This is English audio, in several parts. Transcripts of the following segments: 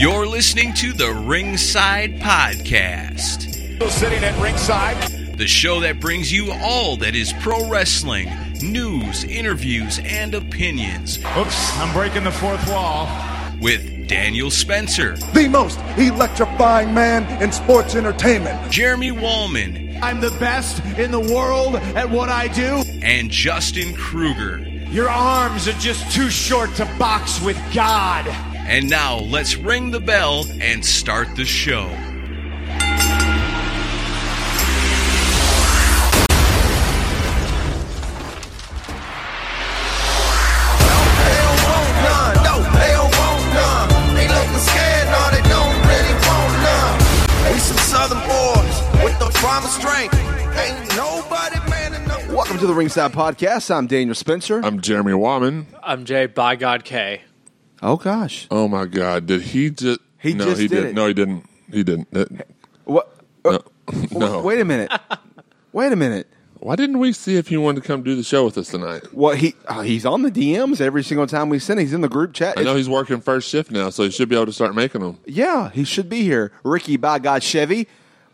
You're listening to the Ringside Podcast, Sitting at ringside. the show that brings you all that is pro wrestling news, interviews, and opinions Oops, I'm breaking the fourth wall. with Daniel Spencer, the most electrifying man in sports entertainment. Jeremy Wallman, I'm the best in the world at what I do. and Justin Kruger. Your arms are just too short to box with God. And now let's ring the bell and start the show. Welcome to the Ringside Podcast. I'm Daniel Spencer. I'm Jeremy Wallman. I'm Jay by God K. oh gosh, Oh my God! Did he just? He no, just he did did. it. No, he didn't. He didn't. That- what? no. no. Wait a minute. Wait a minute. Why didn't we see if he wanted to come do the show with us tonight? Well, he uh, he's on the DMs every single time we send. He's in the group chat. I know he's working first shift now, so he should be able to start making them. yeah, he should be here. Ricky by God Chevy,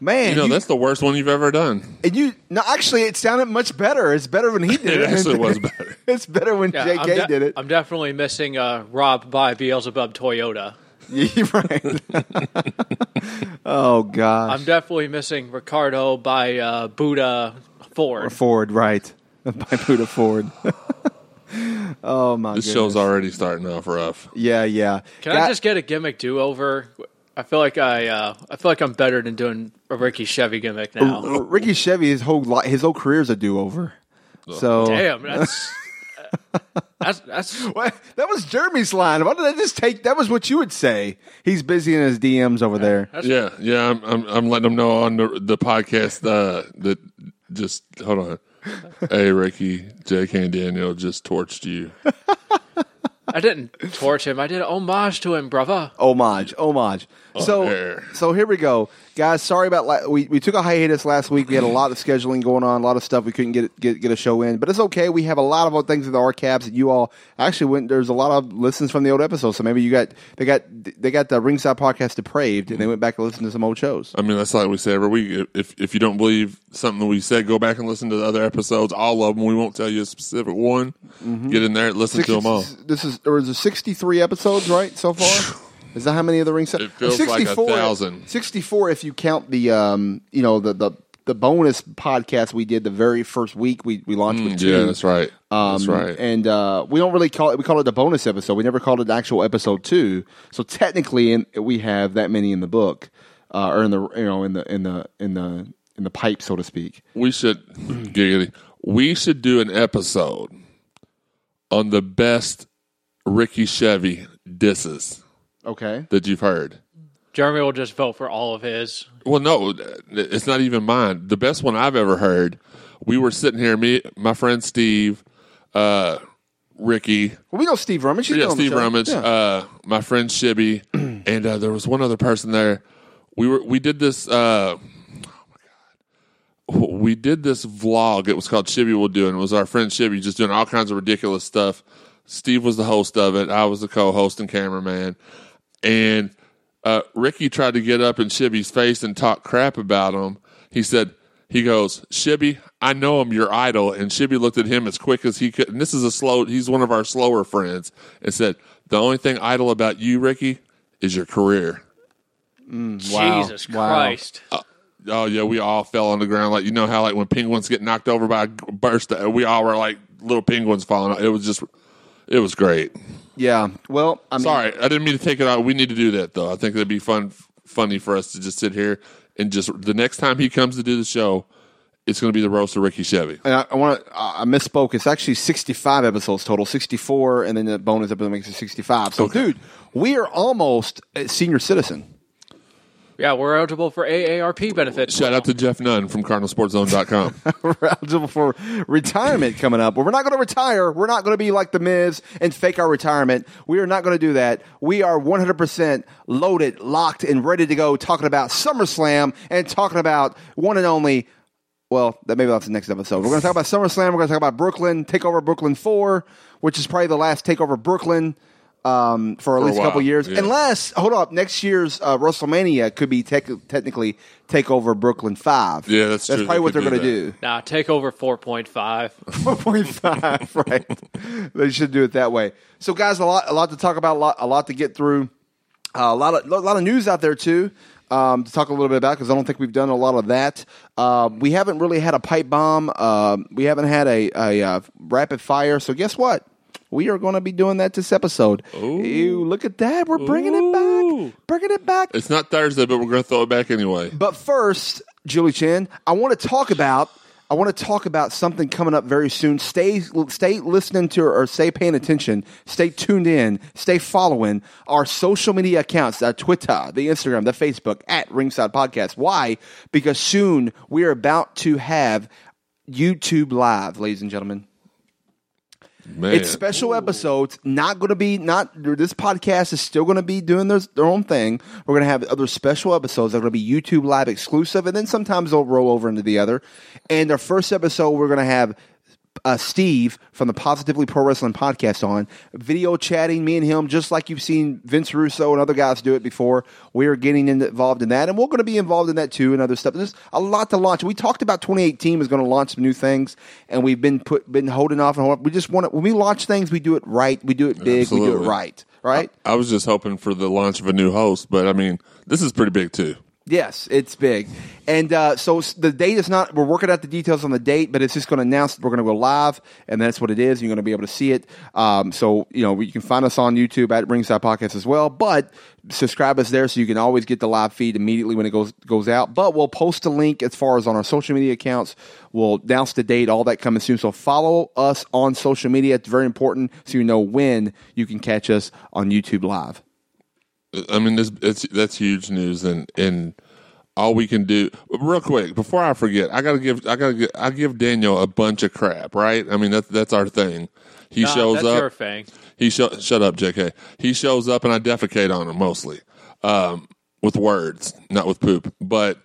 man. You know, that's the worst one you've ever done. and you. No, actually, it sounded much better. It's better when he did it. It actually was better. it's better when Yeah, JK de- did it. I'm definitely missing uh, Rob by Beelzebub Toyota. You're right. oh gosh. I'm definitely missing Ricardo by uh, Buddha Ford. Ford, right? By Buddha Ford. oh my. This goodness. show's already starting off rough. Yeah, yeah. Can Got- I just get a gimmick do over? I feel like I uh, I feel like I'm better than doing a Ricky Chevy gimmick now. R- Ricky Chevy, his whole li- his whole career's a do over. So Damn, that's that's that's What? that was Jeremy's line. Why did I just take? That was what you would say. He's busy in his DMs over there. Yeah, yeah. I'm, I'm, I'm letting them know on the, the podcast uh, that just hold on. Hey, Ricky, J.K. and Daniel just torched you. I didn't torch him. I did homage to him, brother. Homage, homage. Oh, so, air. so here we go, guys. Sorry about la- we we took a hiatus last week. We had a lot of scheduling going on, a lot of stuff we couldn't get get get a show in, but it's okay. We have a lot of other things in the archives that you all actually went. There's a lot of listens from the old episodes, so maybe you got they got they got the ringside podcast depraved, and they went back and listened to some old shows. I mean, that's like we say every week. If if you don't believe something that we said, go back and listen to the other episodes. All of them. We won't tell you a specific one. Mm-hmm. Get in there, listen to them all. This is there was a 63 episodes, right, so far? Is that how many of the ringside? It feels like a thousand. 64 if you count the um, you know, the the the bonus podcast we did the very first week we, we launched with two. Mm, Yeah, that's right. Um, that's right. And uh, we don't really call it. We call it the bonus episode. We never called it the actual episode two. So technically, in, we have that many in the book, uh, or in the you know in the in the in the in the pipe, so to speak. we should giggity. We should do an episode on the best Ricky Chevy disses Okay. that you've heard. Jeremy will just vote for all of his. Well, no, it's not even mine. The best one I've ever heard. We were sitting here, me, my friend Steve, uh, Ricky, Well, we know Steve Rummage. He's yeah, been on the Steve show. Rummage, Yeah. uh, my friend Shibby, and uh, there was one other person there. We were we did this. Uh, oh my god, we did this vlog. It was called Shibby Will Do, and it was our friend Shibby just doing all kinds of ridiculous stuff. Steve was the host of it. I was the co-host and cameraman, and uh, Ricky tried to get up in Shibby's face and talk crap about him. He said. He goes, Shibby, I know I'm your idol. And Shibby looked at him as quick as he could. And this is a slow, he's one of our slower friends, and said, The only thing idle about you, Ricky, is your career. Wow. Jesus Wow. Christ. Oh, yeah, we all fell on the ground. Like, you know how, like, when penguins get knocked over by a burst, uh, we all were like little penguins falling. out. It was just, it was great. Yeah. Well, I mean, Sorry, I didn't mean to take it out. We need to do that, though. I think it'd be fun, funny for us to just sit here and just, the next time he comes to do the show, it's going to be the roast of Ricky Chevy. And I, I want to. I misspoke. It's actually sixty-five episodes total, sixty-four, and then the bonus episode makes it sixty-five. So, dude, we are almost a senior citizen. Yeah, we're eligible for AARP benefits. Shout out to Jeff Nunn from CardinalSportZone.com. We're eligible for retirement coming up. But we're not going to retire. We're not going to be like the Miz and fake our retirement. We are not going to do that. We are one hundred percent loaded, locked, and ready to go. Talking about SummerSlam and talking about one and only. well, that maybe that's the next episode. We're going to talk about SummerSlam. We're going to talk about Brooklyn Takeover Brooklyn Four, which is probably the last Takeover Brooklyn um, for at a least a couple years. yeah. Unless, hold up, next year's uh, WrestleMania could be tech technically Takeover Brooklyn Five. Yeah, that's that's true. probably They what they're going to do. Nah, take over 4.5. Four point five, right? they should do it that way. So, guys, a lot, a lot to talk about, a lot, a lot to get through. Uh, a lot of, a lot of news out there too. Um, to talk a little bit about because I don't think we've done a lot of that. Uh, we haven't really had a pipe bomb. Um we haven't had a, a uh, rapid fire. So guess what? We are going to be doing that this episode. Ew, look at that! We're bringing it back. Bringing it back. It's not Thursday, but we're going to throw it back anyway. But first, Julie Chen, I want to talk about I want to talk about something coming up very soon. Stay stay listening to or stay paying attention. Stay tuned in. Stay following our social media accounts, the Twitter, the Instagram, the Facebook at Ringside Podcast. Why? Because soon we are about to have YouTube Live, ladies and gentlemen. Man. It's special episodes. Not going to be not this podcast is still going to be doing their, their own thing. We're going to have other special episodes that are going to be YouTube live exclusive, and then sometimes they'll roll over into the other. And our first episode, we're going to have uh, Steve from the Positively Pro Wrestling podcast on video chatting. Me and him, just like you've seen Vince Russo and other guys do it before. We are getting involved in that, and we're going to be involved in that too and other stuff. There's a lot to launch. We talked about 2018 is going to launch some new things, and we've been put been holding off and holding. We just want to when we launch things, we do it right. We do it big. We do it right. Right. I was just hoping for the launch of a new host, but I mean, this is pretty big too. Yes, it's big, and uh, so the date is not. We're working out the details on the date, but it's just going to announce that we're going to go live, and that's what it is. You're going to be able to see it. Um, so you know you can find us on YouTube at Ringside Podcast as well, but subscribe us there so you can always get the live feed immediately when it goes goes out. But we'll post a link as far as on our social media accounts. We'll announce the date, all that coming soon. So follow us on social media. It's very important so you know when you can catch us on YouTube Live. I mean, this it's that's huge news, and and all we can do real quick before I forget, I gotta give I gotta give, I give Daniel a bunch of crap, right? I mean, that's that's our thing. He Nah, shows that's up. your thing. He show, shut up, J.K. He shows up, and I defecate on him mostly um, with words, not with poop. But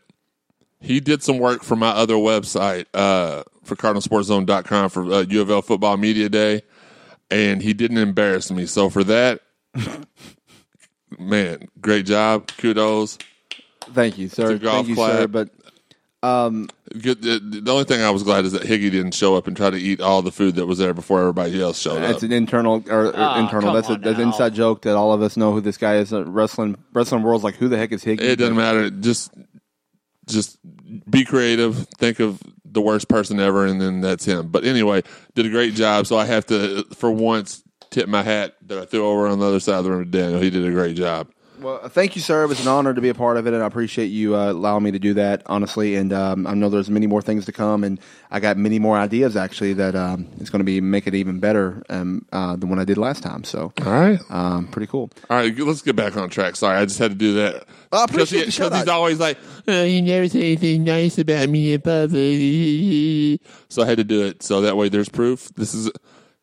he did some work for my other website uh, for CardinalSportsZone.com for uh, U of L Football Media Day, and he didn't embarrass me. So for that, man, great job, kudos. Thank you, sir. It's a golf Thank you, clap. sir. But Good, the, the only thing I was glad is that Higgy didn't show up and try to eat all the food that was there before everybody else showed That's up. an internal or, or Ah, internal. That's a, that's an inside joke that all of us know who this guy is. Uh, wrestling wrestling world's like, who the heck is Higgy? It doesn't matter. Just just be creative. Think of the worst person ever, and then that's him. But anyway, did a great job. So I have to, for once, tip my hat that I threw over on the other side of the room to Daniel. He did a great job. Well, thank you, sir. It was an honor to be a part of it, and I appreciate you uh, allowing me to do that, honestly. And um, I know there's many more things to come, and I got many more ideas actually that um, is going to be make it even better um, uh, than what I did last time. So, All right. um, pretty cool. All right, let's get back on track. Sorry, I just had to do that. I Because appreciate shout he's always like, oh, you never say anything nice about me in public. So I had to do it. So that way there's proof. This is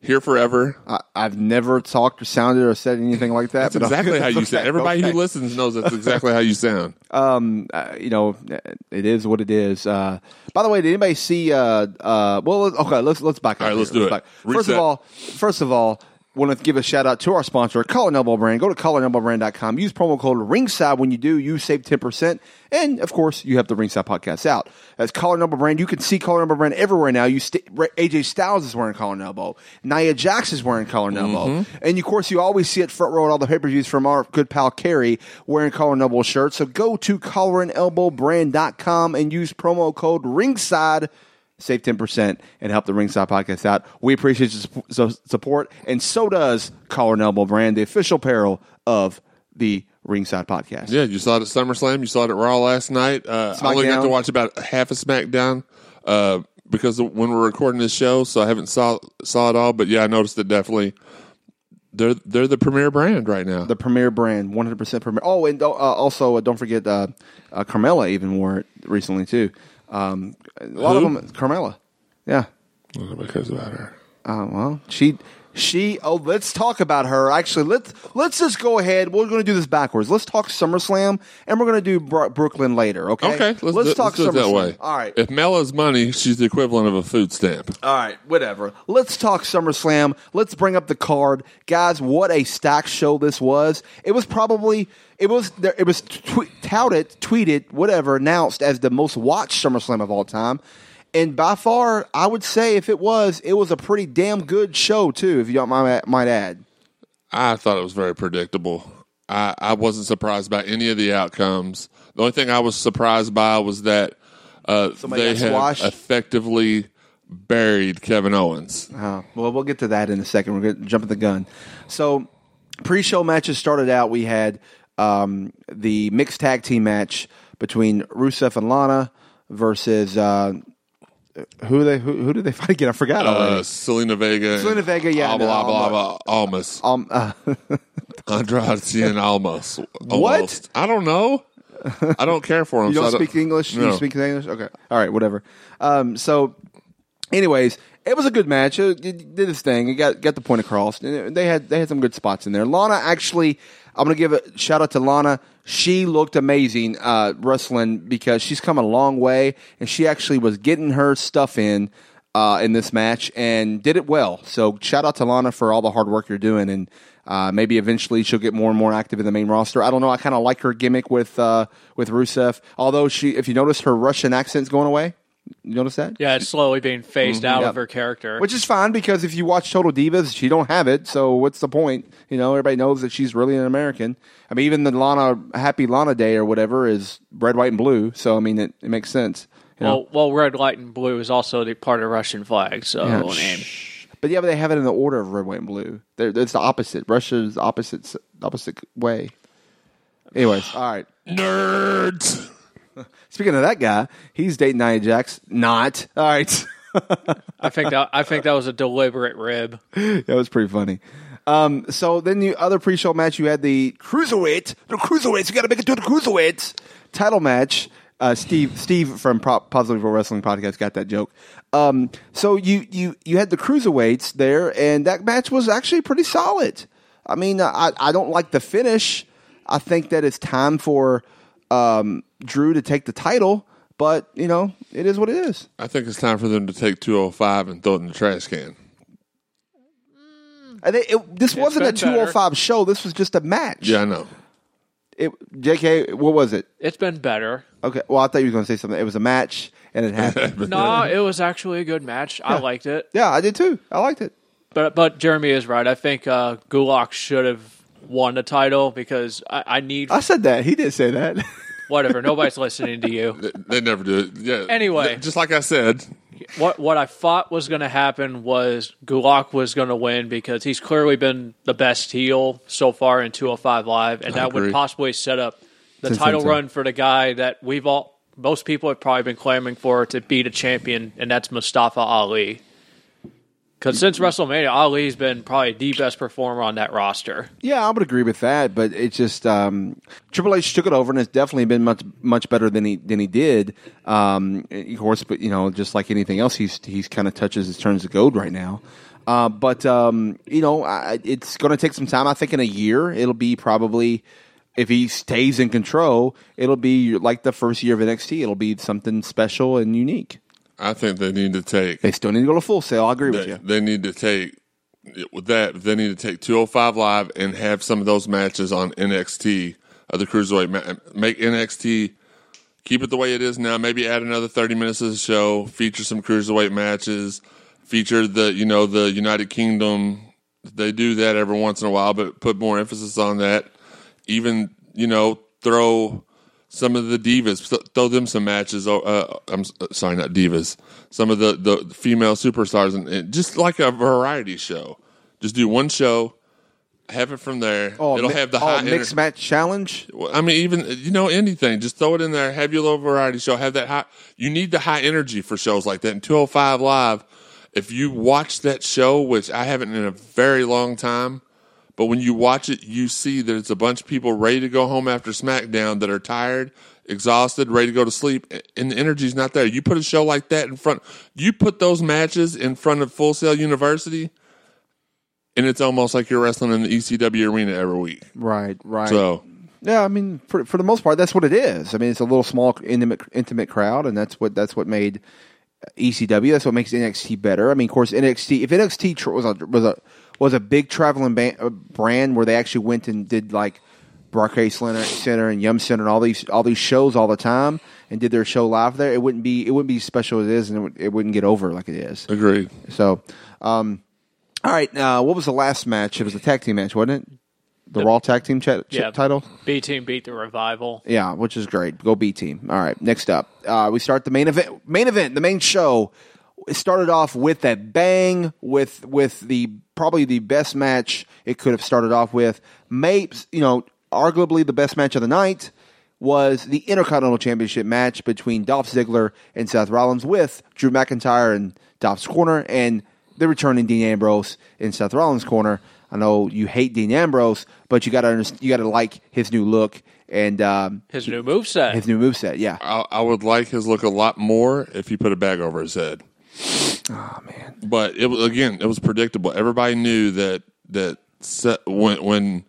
here forever. I, I've never talked or sounded or said anything like that. That's but exactly how you okay, sound. Everybody okay. who listens knows that's exactly how you sound. um, uh, you know, it is what it is. Uh, by the way, did anybody see? Uh, uh, well, okay, let's let's back up. All right, here. let's do it. back. First of all, first of all, want to give a shout out to our sponsor, Collar and Elbow Brand. Go to collarandelbowbrand.com. Use promo code Ringside when you do. You save ten percent, and of course, you have the Ringside podcast out. As Collar and Elbow Brand, you can see Collar and Elbow Brand everywhere now. You st- AJ Styles is wearing Collar and Elbow. Nia Jax is wearing Collar and Elbow, Mm-hmm. and of course, you always see it front row at all the pay per views from our good pal Kerry wearing Collar and Elbow shirts. So go to collarandelbowbrand.com and use promo code Ringside save 10% and help the Ringside Podcast out. We appreciate your sup- support, and so does Collar and Elbow Brand, the official apparel of the Ringside Podcast. Yeah, you saw it at SummerSlam. You saw it at Raw last night. Uh, I only got to watch about half of SmackDown uh, because when we're recording this show, so I haven't saw saw it all. But yeah, I noticed it definitely they're they're the premier brand right now. The premier brand, 100% premier. Oh, and uh, also, uh, don't forget, uh, uh, Carmella even wore it recently, too. Um, a lot Who? of them, Carmella. Yeah. because about her. Uh, well, she She oh let's talk about her. Actually, let's let's just go ahead. We're going to do this backwards. Let's talk SummerSlam and we're going to do Bro- Brooklyn later. Okay. Okay, let's, do, talk let's it that way. All right. If Mel is money, she's the equivalent of a food stamp. All right, whatever. Let's talk SummerSlam. Let's bring up the card, guys. What a stacked show this was. It was probably it was there. It was tw- touted, tweeted, whatever, announced as the most watched SummerSlam of all time. And by far, I would say if it was, it was a pretty damn good show too. If you don't mind, might add. I thought it was very predictable. I, I wasn't surprised by any of the outcomes. The only thing I was surprised by was that uh, they had squashed? effectively buried Kevin Owens. Uh, well, we'll get to that in a second. We're going to jump at the gun. So, pre-show matches started out. We had um, the mixed tag team match between Rusev and Lana versus uh, who they who, who did they fight again? I forgot Uh. Zelina Vega. Zelina Vega, yeah, Blah, blah, no, blah, um, blah, Almas. Um, uh, Andrade Cien Almas. What? Almost. I don't know. I don't care for him. you so I don't speak English. No. You speak English. Okay. All right. Whatever. Um, so, anyways, it was a good match. It, it did its thing. It got got the point across. And it- they had they had some good spots in there. Lana actually, I'm gonna give a shout out to Lana. She looked amazing uh, wrestling because she's come a long way, and she actually was getting her stuff in. Uh, in this match and did it well. So shout out to Lana for all the hard work you're doing, and uh, maybe eventually she'll get more and more active in the main roster. I don't know. I kind of like her gimmick with uh, with Rusev. Although she, if you notice, her Russian accent's going away. You notice that? Yeah, it's slowly being phased mm-hmm. out Yep. of her character. Which is fine because if you watch Total Divas, she don't have it. So what's the point? You know, everybody knows that she's really an American. I mean, even the Lana Happy Lana Day or whatever is red, white, and blue. So I mean, it, it makes sense. You know? well, well, red, white, and blue is also the part of Russian flag. So, Yeah. and But yeah, but they have it in the order of red, white, and blue. They're, it's the opposite. Russia's opposite opposite way. Anyways, all right. Nerds. Speaking of that guy, he's dating Nia Jax. Not all right. I think that I think that was a deliberate rib. that was pretty funny. Um, so then the other pre-show match, you had the cruiserweight, the cruiserweights. You got to make it to the cruiserweights title match. Uh, Steve, Steve from Pro- Positive Pro Wrestling Podcast got that joke. Um, so you you you had the cruiserweights there, and that match was actually pretty solid. I mean, I I don't like the finish. I think that it's time for um, Drew to take the title, but you know, it is what it is. I think it's time for them to take 205 and throw it in the trash can. I think it, this wasn't a been better. 205 show. This was just a match. Yeah, I know. It, JK, what was it? It's been better. Okay, well, I thought you were going to say something. It was a match, and it happened. No, it was actually a good match. I liked it. yeah, I did too. I liked it. But but Jeremy is right. I think uh, Gulak should have won the title because I, I need I said that. He did say that. whatever. Nobody's listening to you. They, they never do it. Yeah. Anyway. Th- just like I said, What what I thought was going to happen was Gulak was going to win because he's clearly been the best heel so far in 205 Live, and I that would possibly set up the Since title then, run for the guy that we've all most people have probably been clamoring for to beat the champion, and that's Mustafa Ali. Because since WrestleMania, Ali's been probably the best performer on that roster. yeah, I would agree with that. But it's just um, Triple H took it over, and it's definitely been much much better than he than he did. Um, of course, but you know, just like anything else, he's he's kind of touches his turns to gold right now. Uh, but um, you know, I, it's going to take some time. I think in a year, it'll be probably if he stays in control, it'll be like the first year of NXT. It'll be something special and unique. I think they need to take. They still need to go to Full Sail. I agree with you. they need to take with that. They need to take 205 live and have some of those matches on NXT of the cruiserweight. Make NXT keep it the way it is now. Maybe add another 30 minutes of the show. Feature some cruiserweight matches. Feature the you know the United Kingdom. They do that every once in a while, but put more emphasis on that. Even you know throw some of the divas, throw them some matches. oh, Uh, I'm sorry, not divas. Some of the, the female superstars, and, and just like a variety show. Just do one show, have it from there. It'll mi- have the oh, high mixed ener- match challenge. I mean, even you know anything, just throw it in there. Have your little variety show. Have that high. You need the high energy for shows like that. And 205 Live, if you watch that show, which I haven't in a very long time, but when you watch it, you see that it's a bunch of people ready to go home after SmackDown that are tired, exhausted, ready to go to sleep, and the energy's not there. You put a show like that in front. You put those matches in front of Full Sail University and it's almost like you're wrestling in the ECW arena every week. Right, right. So Yeah, I mean, for for the most part, that's what it is. I mean, it's a little small, intimate, intimate crowd, and that's what that's what made ECW. That's what makes NXT better. I mean, of course, NXT. If NXT was a was a was a big traveling ba- uh, brand where they actually went and did like Barclays Center, Center and Yum Center and all these all these shows all the time and did their show live there, it wouldn't be it wouldn't be special as it is, and it, would, it wouldn't get over like it is. agreed. So, um, all right. Uh, what was the last match? It was a tag team match, wasn't it? The Raw Tag Team ch- ch- Yeah. title. B team beat the revival. Yeah, which is great. Go B team. All right, next up, uh, we start the main event. Main event, the main show. It started off with that bang, with with the probably the best match it could have started off with. Mapes, you know, arguably the best match of the night was the Intercontinental Championship match between Dolph Ziggler and Seth Rollins with Drew McIntyre in Dolph's corner and the returning Dean Ambrose in Seth Rollins' corner. I know you hate Dean Ambrose, but you got to you got to like his new look and um, His new moveset. his new moveset. Yeah. I, I would like his look a lot more if he put a bag over his head. Oh man. But it was again, it was predictable. Everybody knew that that when when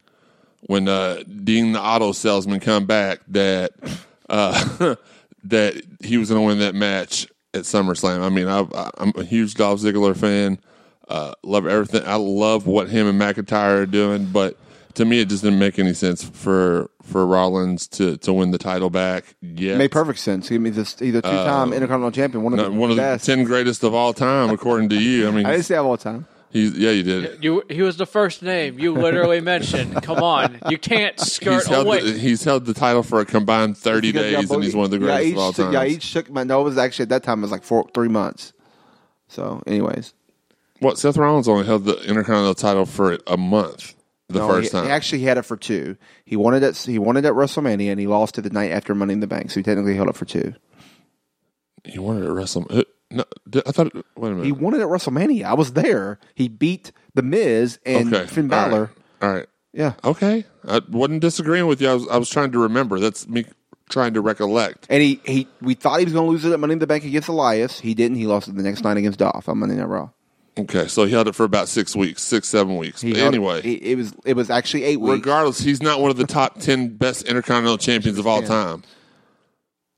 when uh, Dean the auto salesman come back that uh, that he was going to win that match at SummerSlam. I mean, I, I'm a huge Dolph Ziggler fan. Uh, love everything. I love what him and McIntyre are doing, but to me, it just didn't make any sense for for Rollins to to win the title back. Yeah, Made perfect sense. He means this he's a two time uh, Intercontinental Champion, one of the one of the ten greatest of all time, according to you. I mean, I didn't say that all time. he's yeah, you did. You, he was the first name you literally mentioned. Come on, you can't skirt He's held, away. the, he's held the title for a combined 30 Because, yeah, days, and he's one of the yeah, greatest each, of all time. Yeah, each took my no. It was actually at that time it was like four, three months. So, anyways, What Seth Rollins only held the Intercontinental title for a month the No, first he, time. he actually had it for two. He wanted it. He wanted it at WrestleMania, and he lost it the night after Money in the Bank. So he technically held it for two. he wanted to wrestle. uh, No, I thought. Wait a minute. He wanted it at WrestleMania. I was there. He beat The Miz and okay, Finn all right, Balor. All right. Yeah, Okay. I wasn't disagreeing with you. I was, I was trying to remember. That's me trying to recollect. and he, he we thought he was going to lose it at Money in the Bank against Elias. He didn't. He lost it the next night against Dolph on Monday Night Raw. Okay, so he held it for about six weeks, six, seven weeks. He held- anyway, it, it was it was actually eight weeks. regardless, he's not one of the top 10 best Intercontinental champions of all time.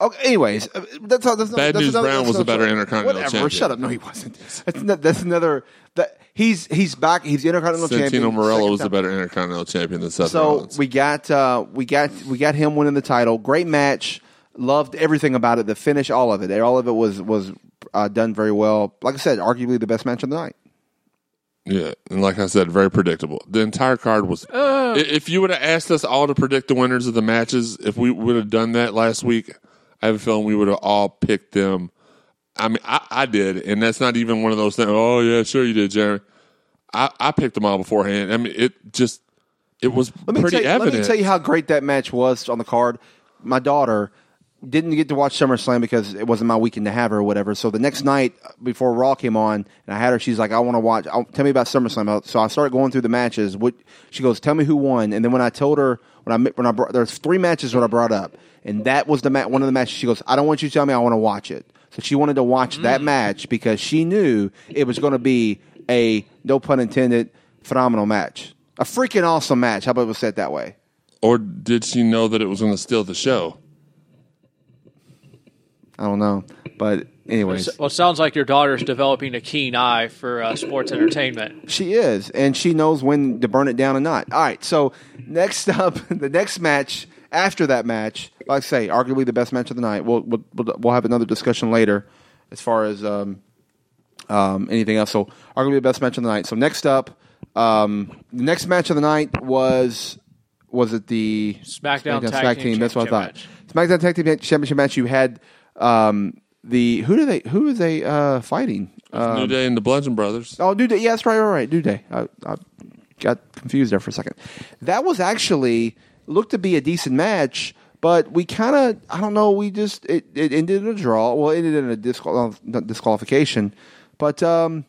Okay, anyways, uh, that's all. That's not, Bad that's News another, Brown that's was a another better story. Intercontinental Whatever. champion. Shut up. No, he wasn't. That's, not, that's another. That he's he's back. He's the Intercontinental champion. Santino Marella second was time. better Intercontinental champion than Seth So Rollins. we got uh, we got we got him winning the title. Great match. Loved everything about it. The finish, all of it. All of it was was uh, done very well. Like I said, arguably the best match of the night. Yeah, and like I said, very predictable. The entire card was. I- If you would have asked us all to predict the winners of the matches, if we would have done that last week, I have a feeling we would have all picked them. I mean, I, I did, and that's not even one of those things. Oh yeah, sure you did, Jeremy. I, I picked them all beforehand. I mean, it just it was Let pretty you, evident. Let me tell you how great that match was on the card. My daughter didn't get to watch SummerSlam because it wasn't my weekend to have her or whatever. So the next night before Raw came on, and I had her, she's like, "I want to watch. i tell me about SummerSlam." So I started going through the matches. What she goes, "Tell me who won." And then when I told her when I when I brought, there's three matches what I brought up, and that was the ma- one of the matches. She goes, "I don't want you to tell me. I want to watch it." So she wanted to watch that mm. match because she knew it was going to be a no pun intended phenomenal match, a freaking awesome match. How about it was said that way? or did she know that it was going to steal the show? I don't know, but anyways, Well, it sounds like your daughter's developing a keen eye for uh, sports entertainment. she is, and she knows when to burn it down and not. All right, so next up, the next match after that match, like I say, arguably the best match of the night. We'll we'll, we'll have another discussion later as far as um, um, anything else. So arguably the best match of the night. So next up, um, the next match of the night was was it the SmackDown Tag Team That's what I thought. Championship SmackDown Tag Team Championship match. You had um, the who do they who are they uh, fighting? Uh, New Day and the Bludgeon Brothers. Oh, New Day. Yeah, that's right, right, right. New Day. I, I got confused there for a second. That was actually looked to be a decent match, but we kind of, I don't know, we just, it, it ended in a draw. Well, it ended in a disqual- disqualification. But um,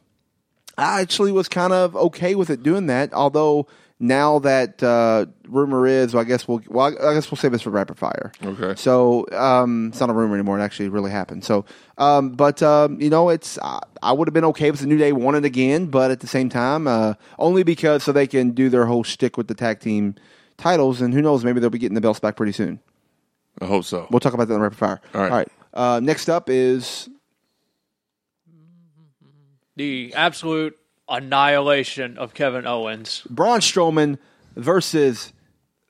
I actually was kind of okay with it doing that. Although now that uh, rumor is, well, I guess we'll well, I guess we'll save this for rapid fire. Okay. So um, it's not a rumor anymore. It actually really happened. So, um, but um, you know, it's I, I would have been okay if the New Day won it again, but at the same time, uh, only because so they can do their whole shtick with the tag team titles, and who knows, maybe they'll be getting the belts back pretty soon. I hope so. We'll talk about that in rapid fire. All right. All right. Uh, next up is The absolute annihilation of Kevin Owens. Braun Strowman versus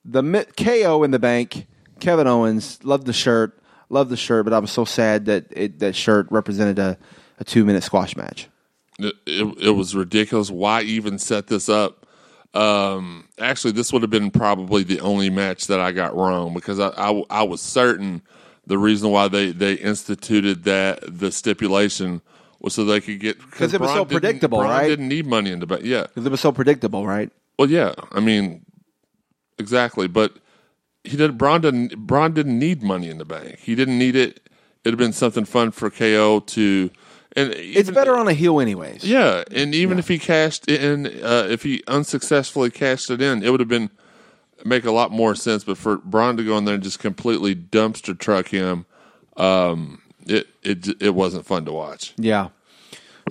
the KO in the bank. Kevin Owens. Love the shirt. Love the shirt, but I was so sad that it, that shirt represented a, a two minute squash match. It, it, it was ridiculous. Why even set this up? Um, actually, this would have been probably the only match that I got wrong because I, I, I was certain the reason why they, they instituted that the stipulation was so they could get because it was Braun so predictable, Braun right? Didn't need money in the bank. Yeah, Because it was so predictable, right? well, yeah. I mean, exactly. But he did. Braun didn't. Braun didn't need money in the bank. He didn't need it. It'd have been something fun for KO to. And It's better on a heel, anyways. Yeah, and even if he cashed in, uh, if he unsuccessfully cashed it in, it would have been make a lot more sense. But for Braun to go in there and just completely dumpster truck him, um, it it it wasn't fun to watch. Yeah.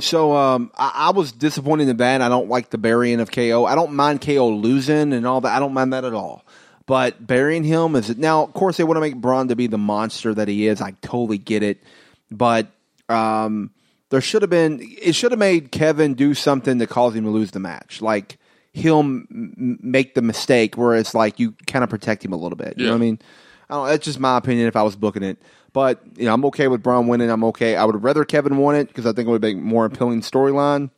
So um, I, I was disappointed in that. I don't like the burying of KO. I don't mind KO losing and all that. I don't mind that at all. But burying him is it now. Of course, they want to make Braun to be the monster that he is. I totally get it. But um, there should have been. It should have made Kevin do something to cause him to lose the match. Like he'll m- make the mistake where it's like you kind of protect him a little bit. You know what I mean? I don't, that's just my opinion if I was booking it. But you know, I'm okay with Braun winning. I'm okay. I would have rather Kevin won it because I think it would make more appealing storyline.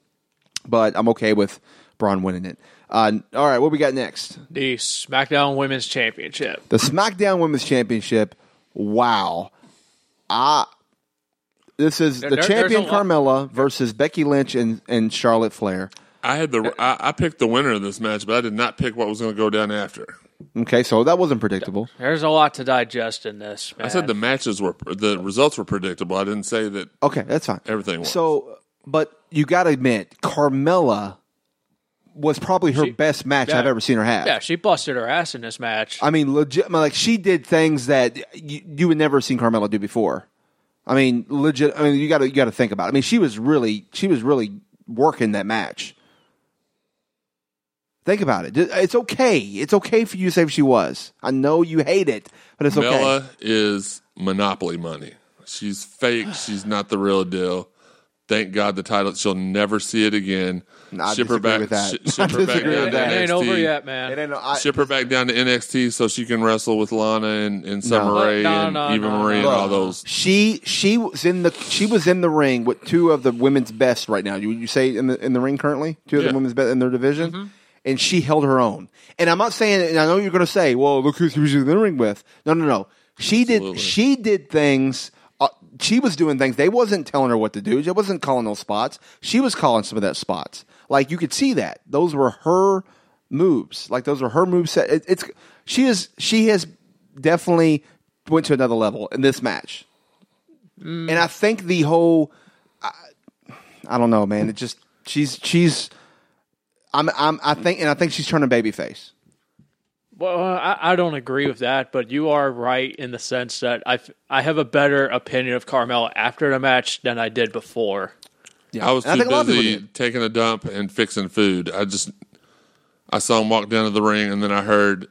But I'm okay with Braun winning it. Uh, all right, what we got next? The SmackDown Women's Championship. The SmackDown Women's Championship. Wow. Ah, this is There- the there- champion there's a lot- Carmella versus Becky Lynch and, and Charlotte Flair. I had the I, I picked the winner of this match, but I did not pick what was going to go down after. Okay, so that wasn't predictable. There's a lot to digest in this. Man. I said the matches were the results were predictable. I didn't say that Okay, that's fine. everything was. So, but you got to admit, Carmella was probably her She- best match yeah. I've ever seen her have. Yeah, she busted her ass in this match. I mean, legit. Like she did things that you, you would never seen Carmella do before. I mean, legit. I mean, you got to you got to think about. it. I mean, she was really she was really working that match. Think about it. It's okay. It's okay for you to say she was. I know you hate it, but it's okay. Mela is monopoly money. She's fake. She's not the real deal. Thank God the title. She'll never see it again. I ship her back. with that. sh- ship I her back down with to that. it ain't NXT. over yet, man. It ain't I- Ship her back down to NXT so she can wrestle with Lana and, and Summer No. Rae No, and no, Eva no, Marie and all those. She she was in the she was in the ring with two of the women's best right now. You you say in the in the ring currently two of Yeah. the women's best in their division, Mm-hmm. And she held her own. And I'm not saying, and I know you're going to say, well, look who she was in the ring with. No, no, no. She Absolutely. did she did things. Uh, she was doing things. They wasn't telling her what to do. She wasn't calling those spots. She was calling some of that spots. Like you could see that those were her moves. Like those were her moves. It, it's she is she has definitely went to another level in this match. And I think the whole, I, I don't know, man. It just she's she's, I'm I'm I think and I think she's turning babyface. Well, I, I don't agree with that, but you are right in the sense that I I have a better opinion of Carmella after the match than I did before. Yeah, I was And too think a lot of people busy taking a dump and fixing food. I just I saw him walk down to the ring, and then I heard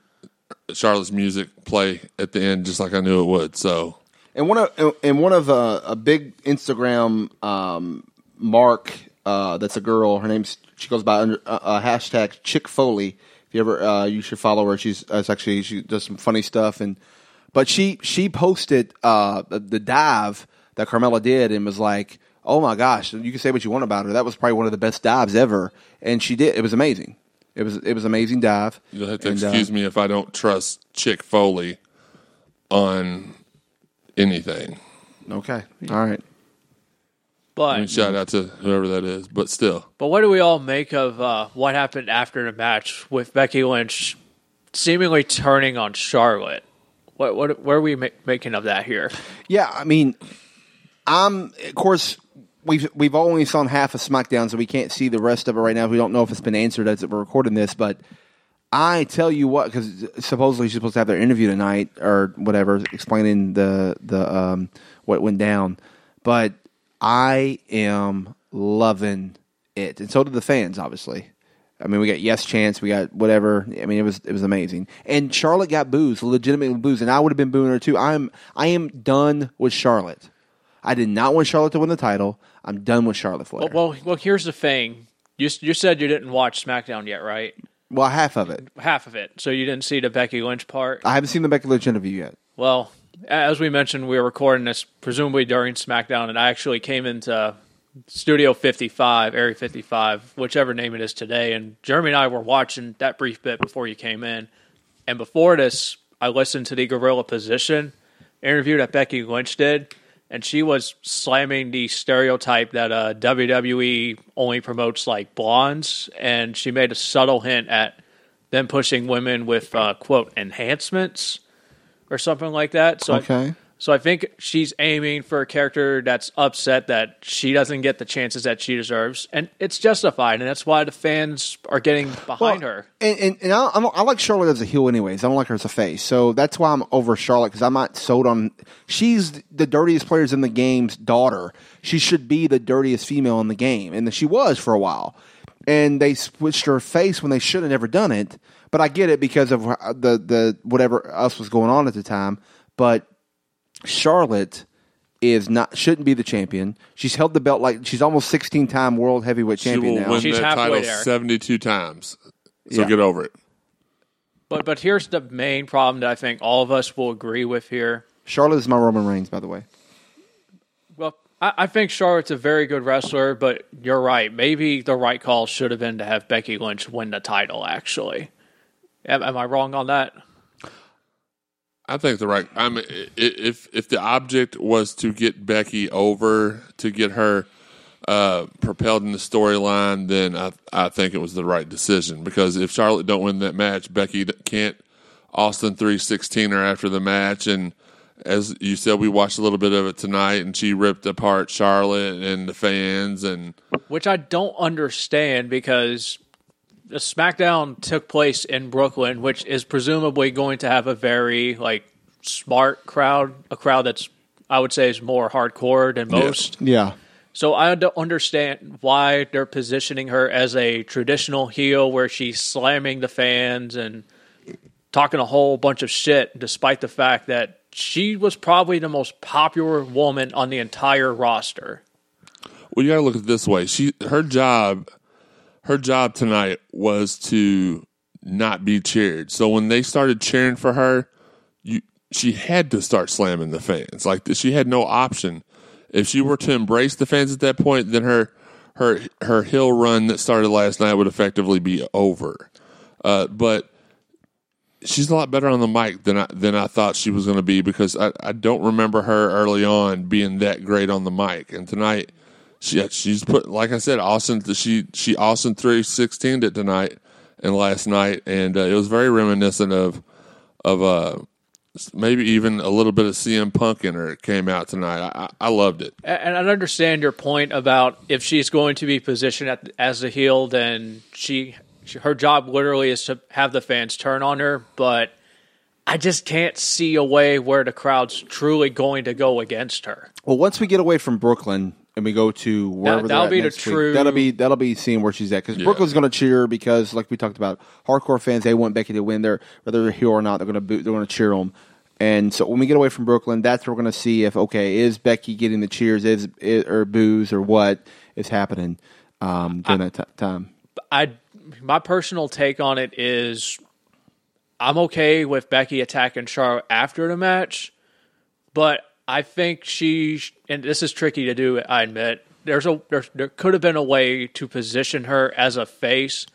Charlotte's music play at the end, just like I knew it would. So And one of and one of uh, a big Instagram um, mark uh, that's a girl. Her name's she goes by under uh, uh, hashtag Chick Foley. If you ever uh, you should follow her. She's uh, actually she does some funny stuff and but she she posted uh, the, the dive that Carmella did and was like, oh my gosh, you can say what you want about her. That was probably one of the best dives ever, and she did. It was amazing. It was it was amazing dive. you'll have to And, uh, excuse me if I don't trust Chick Foley on anything. Okay, all right. But I mean, shout out to whoever that is, but still, But what do we all make of uh, what happened after the match with Becky Lynch seemingly turning on Charlotte? What what where are we ma- making of that here? Yeah, I mean, I'm of course we've we've only seen half of SmackDown, so we can't see the rest of it right now. We don't know if it's been answered as we're recording this, but I tell you what, because supposedly she's supposed to have their interview tonight or whatever, explaining the the um, what went down. But I am loving it, and so did the fans, obviously. I mean, we got yes chance, we got whatever. I mean, it was it was amazing. And Charlotte got boos, legitimately boos, and I would have been booing her too. I'm I am done with Charlotte. I did not want Charlotte to win the title. I'm done with Charlotte Flair. Well, well, well, here's the thing. You you said you didn't watch SmackDown yet, right? Well, half of it. Half of it. So you didn't see the Becky Lynch part. I haven't seen the Becky Lynch interview yet. Well, as we mentioned, we were recording this presumably during SmackDown, and I actually came into Studio 55, Area 55, whichever name it is today, and Jeremy and I were watching that brief bit before you came in. And before this, I listened to the Gorilla Position interview that Becky Lynch did, and she was slamming the stereotype that uh, WWE only promotes like blondes, and she made a subtle hint at them pushing women with uh, quote enhancements or something like that. So I- so I think she's aiming for a character that's upset that she doesn't get the chances that she deserves, and it's justified, and that's why the fans are getting behind her. And, and, and I, I'm, I like Charlotte as a heel, anyways. I don't like her as a face, so that's why I'm over Charlotte because I'm not sold on. She's the dirtiest players in the game's daughter. She should be the dirtiest female in the game, and she was for a while. And they switched her face when they should have never done it. But I get it because of the the whatever else was going on at the time. But Charlotte is not shouldn't be the champion. She's held the belt like she's almost 16 time world heavyweight She champion will now. win She's that halfway title there. 72 times. So Yeah. get over it. But but here's the main problem that I think all of us will agree with here. Charlotte is my Roman Reigns, by the way. I, I think Charlotte's a very good wrestler, but you're right. Maybe the right call should have been to have Becky Lynch win the title. Actually, am, am I wrong on that? I think the right. I mean, if if the object was to get Becky over to get her uh, propelled in the storyline, then I I think it was the right decision because if Charlotte don't win that match, Becky can't Austin three sixteen her after the match, and as you said, we watched a little bit of it tonight, and she ripped apart Charlotte and the fans, and Which I don't understand because the SmackDown took place in Brooklyn, which is presumably going to have a very like smart crowd, a crowd that's I would say is more hardcore than most. Yeah. So I don't understand why they're positioning her as a traditional heel where she's slamming the fans and talking a whole bunch of shit, despite the fact that she was probably the most popular woman on the entire roster. Well, you got to look at it this way. She her job her job tonight was to not be cheered. So when they started cheering for her, you she had to start slamming the fans. Like she had no option. If she were to embrace the fans at that point, then her her her heel run that started last night would effectively be over. Uh, but she's a lot better on the mic than I than I thought she was going to be because I, I don't remember her early on being that great on the mic. And tonight, she she's put like I said, Austin she she Austin three sixteen it tonight and last night, and uh, it was very reminiscent of of uh maybe even a little bit of CM Punk in her came out tonight. I, I loved it. And I understand your point about if she's going to be positioned at, as a heel, then she her job literally is to have the fans turn on her. But I just can't see a way where the crowd's truly going to go against her. Well, once we get away from Brooklyn and we go to wherever that'll they're be the next week, true- that'll be that'll be seeing where she's at because Brooklyn's going to cheer because, like we talked about, hardcore fans they want Becky to win. They're whether they're here or not, they're going to boot, they're going to cheer them. And so when we get away from Brooklyn, that's where we're going to see if okay is Becky getting the cheers, is, is or boos or what is happening um, during that t- time. I my personal take on it is I'm okay with Becky attacking Charlotte after the match, but I think she and this is tricky to do. I admit there's a there, there could have been a way to position her as a face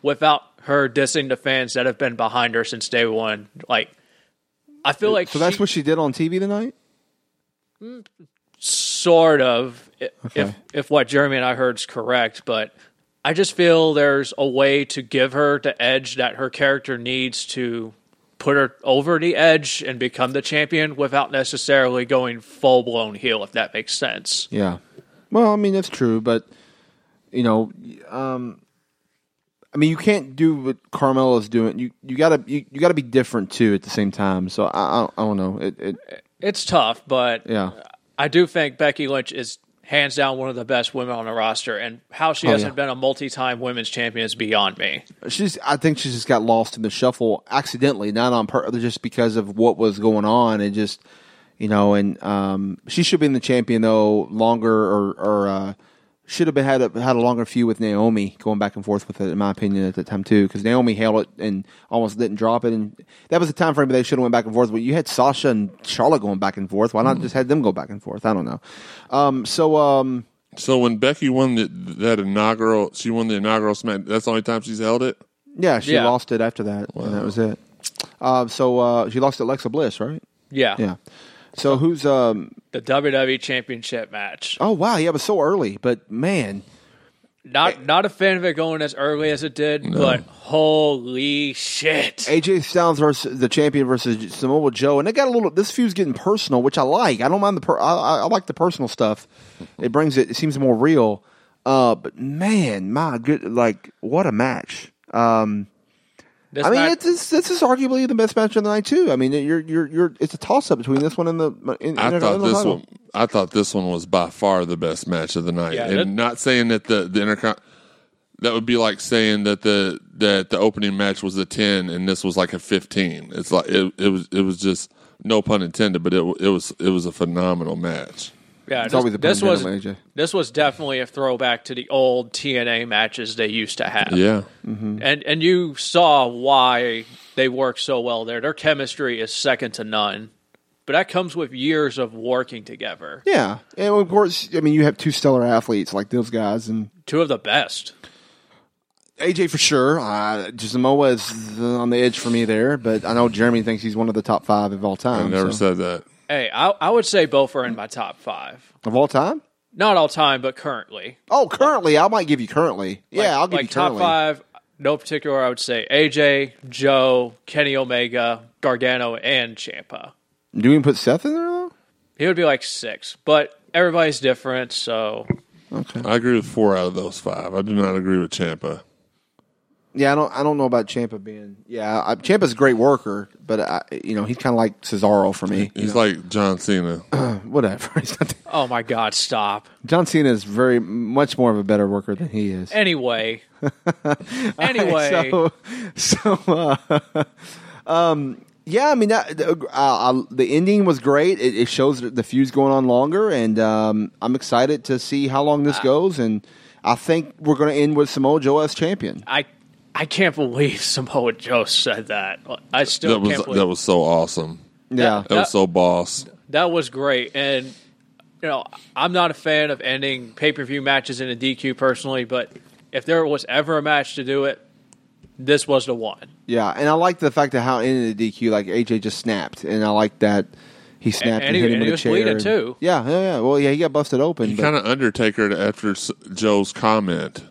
without her dissing the fans that have been behind her since day one. Like I feel like So that's she- what she did on TV tonight. Mm, sort of i- if if what Jeremy and I heard is correct, but I just feel there's a way to give her the edge that her character needs to put her over the edge and become the champion without necessarily going full blown heel if that makes sense. Yeah. Well, I mean that's true, but you know, um, I mean you can't do what Carmella's doing. You you gotta you, you gotta be different too at the same time. So I I, I don't know. It, it It's tough, but yeah. I do think Becky Lynch is hands down one of the best women on the roster, and how she Oh, hasn't yeah. been a multi-time women's champion is beyond me. She's. I think she just got lost in the shuffle accidentally, not on purpose, just because of what was going on, and just you know. And um, she should have been the champion though longer, or or uh, should have been had a, had a longer feud with Naomi, going back and forth with it, in my opinion, at the time too, because Naomi held it and almost didn't drop it, and that was the time frame but they should have went back and forth. But you had Sasha and Charlotte going back and forth. Why not just had them go back and forth? I don't know. Um, so um, So when Becky won the, that inaugural, she won the inaugural Smack. That's the only time she's held it. yeah, she Yeah. lost it after that, and that was it. Uh, so uh, she lost to Alexa Bliss, right? Yeah, Yeah. So who's um the WWE Championship match. oh wow, yeah, it was so early, but man. Not not a fan of it going as early as it did, but holy shit! AJ Styles versus the champion versus Samoa Joe, and it got a little. This feud's getting personal, which I like. I don't mind the. Per, I, I I like the personal stuff. It brings it. It seems more real. Uh, but man, my good, like what a match. Um, This I mean, match- it's, it's this is arguably the best match of the night too. I mean, you're you're you're. It's a toss up between this one and the. In, I thought this title. one. I thought this one was by far the best match of the night. Yeah, and that- not saying that the the intercon. That would be like saying that the that the opening match was a ten and this was like a fifteen. It's like it, it was it was just no pun intended, but it it was it was a phenomenal match. Yeah, It's this, always a this was AJ. this was definitely a throwback to the old TNA matches they used to have. Yeah, and and you saw why they work so well there. Their chemistry is second to none, but that comes with years of working together. Yeah, and of course, I mean, you have two stellar athletes like those guys, and Two of the best. AJ for sure. Uh, Samoa is on the edge for me there, but I know Jeremy thinks he's one of the top five of all time. I time. never so- said that. Hey, I, I would say both are in my top five. of all time. Not all time, but currently. Oh, currently, I might give you currently. Yeah, Like- I'll give like you top currently. five. No particular. I would say AJ, Joe, Kenny Omega, Gargano, and Ciampa. Do we even put Seth in there though? He would be like six, but everybody's different. So Okay. I agree with four out of those five. I do not agree with Ciampa. Yeah, I don't. I don't know about Ciampa being. Yeah, I, Ciampa's a great worker, but I, you know he's kind of like Cesaro for me. He's like John Cena. Whatever. He's not, oh my god, stop. John Cena is very much more of a better worker than he is. Anyway, anyway. so, so uh, um, yeah, I mean, that, uh, uh, the ending was great. It, it shows that the feud's going on longer, and um, I'm excited to see how long Uh, this goes. And I think we're going to end with Samoa Joe as champion. I I can't believe Samoa Joe said that. I still That was can't believe that was so awesome. Yeah, That was so boss. that was great. And you know, I'm not a fan of ending pay per view matches in a DQ personally, but if there was ever a match to do it, this was the one. yeah, and I like the fact that how it ended the DQ, like AJ just snapped, and I like that he snapped and, and he- hit him and with he a was chair. bleeding, and- too. Yeah, yeah, yeah. Well, yeah, he got busted open. He kind of Undertaker after Joe's comment.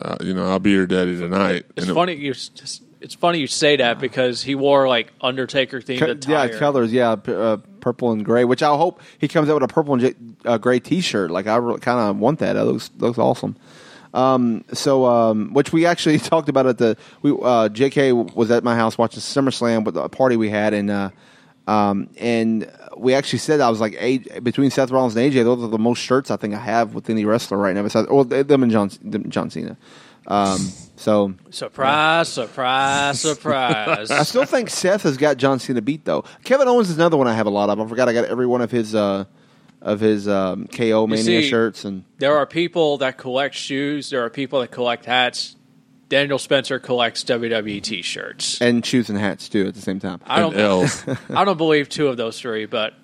Uh, you know, I'll be your daddy tonight. It's And it- funny you s- it's funny you say that because he wore like Undertaker themed Co- attire. Yeah, colors. Yeah, p- uh, purple and gray. Which I hope he comes out with a purple and j- uh, gray T-shirt. Like I really kind of want that. That looks looks awesome. Um, so, um, which we actually talked about at the we uh, J.K. was at my house watching SummerSlam with a party we had, and uh, um, and we actually said I was like A- between Seth Rollins and AJ, those are the most shirts I think I have with any wrestler right now. Besides, well, them and John John Cena. Um, so Surprise, surprise, surprise. I still think Seth has got John Cena beat though. Kevin Owens is another one I have a lot of. I forgot I got every one of his uh, of his um, KO Mania see- shirts and there are people that collect shoes. There are people that collect hats. Daniel Spencer collects WWE T-shirts. and shoes and hats too at the same time. I don't. L's. I don't believe two of those three. But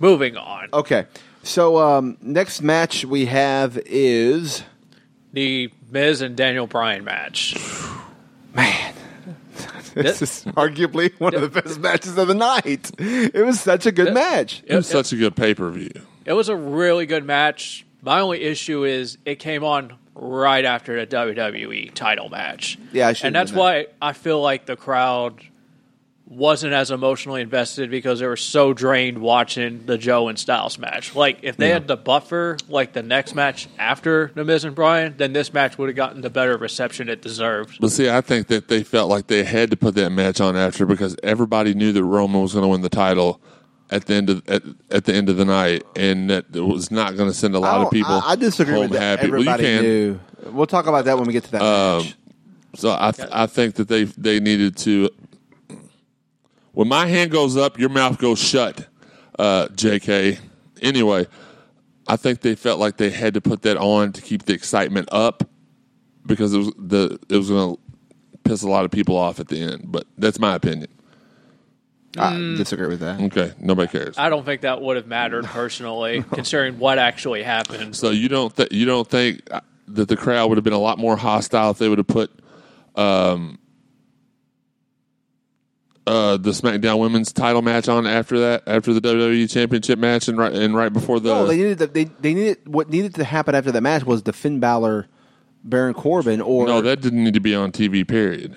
moving on, Okay, so um, next match we have is the Miz and Daniel Bryan match. man. This is arguably one of the best matches of the night. It was such a good match. it was such a good pay per view. It was a really good match. My only issue is it came on right after the WWE title match. Yeah, I should've and that's that. why I feel like the crowd wasn't as emotionally invested because they were so drained watching the Joe and Styles match. Like if they had the buffer like the next match after the Miz and Bryan, then this match would have gotten the better reception it deserved. But see, I think that they felt like they had to put that match on after because everybody knew that Roman was going to win the title at the end of at, at the end of the night, and that it was not going to send a lot of people I, I disagree home with that. happy. Well, you Everybody can. knew. We'll talk about that when we get to that Um, match. So I th- I think that they they needed to. When my hand goes up, your mouth goes shut, uh, J.K. Anyway, I think they felt like they had to put that on to keep the excitement up because it was the it was going to piss a lot of people off at the end. But that's my opinion. I disagree with that. Okay, nobody cares. I don't think that would have mattered personally, considering what actually happened. So you don't th- you don't think uh, that the crowd would have been a lot more hostile if they would have put um, uh, the SmackDown Women's Title match on after that after the WWE Championship match and right and right before the No, they needed. To, they they needed what needed to happen after the match was the Finn Balor, Baron Corbin, or no that didn't need to be on TV. Period.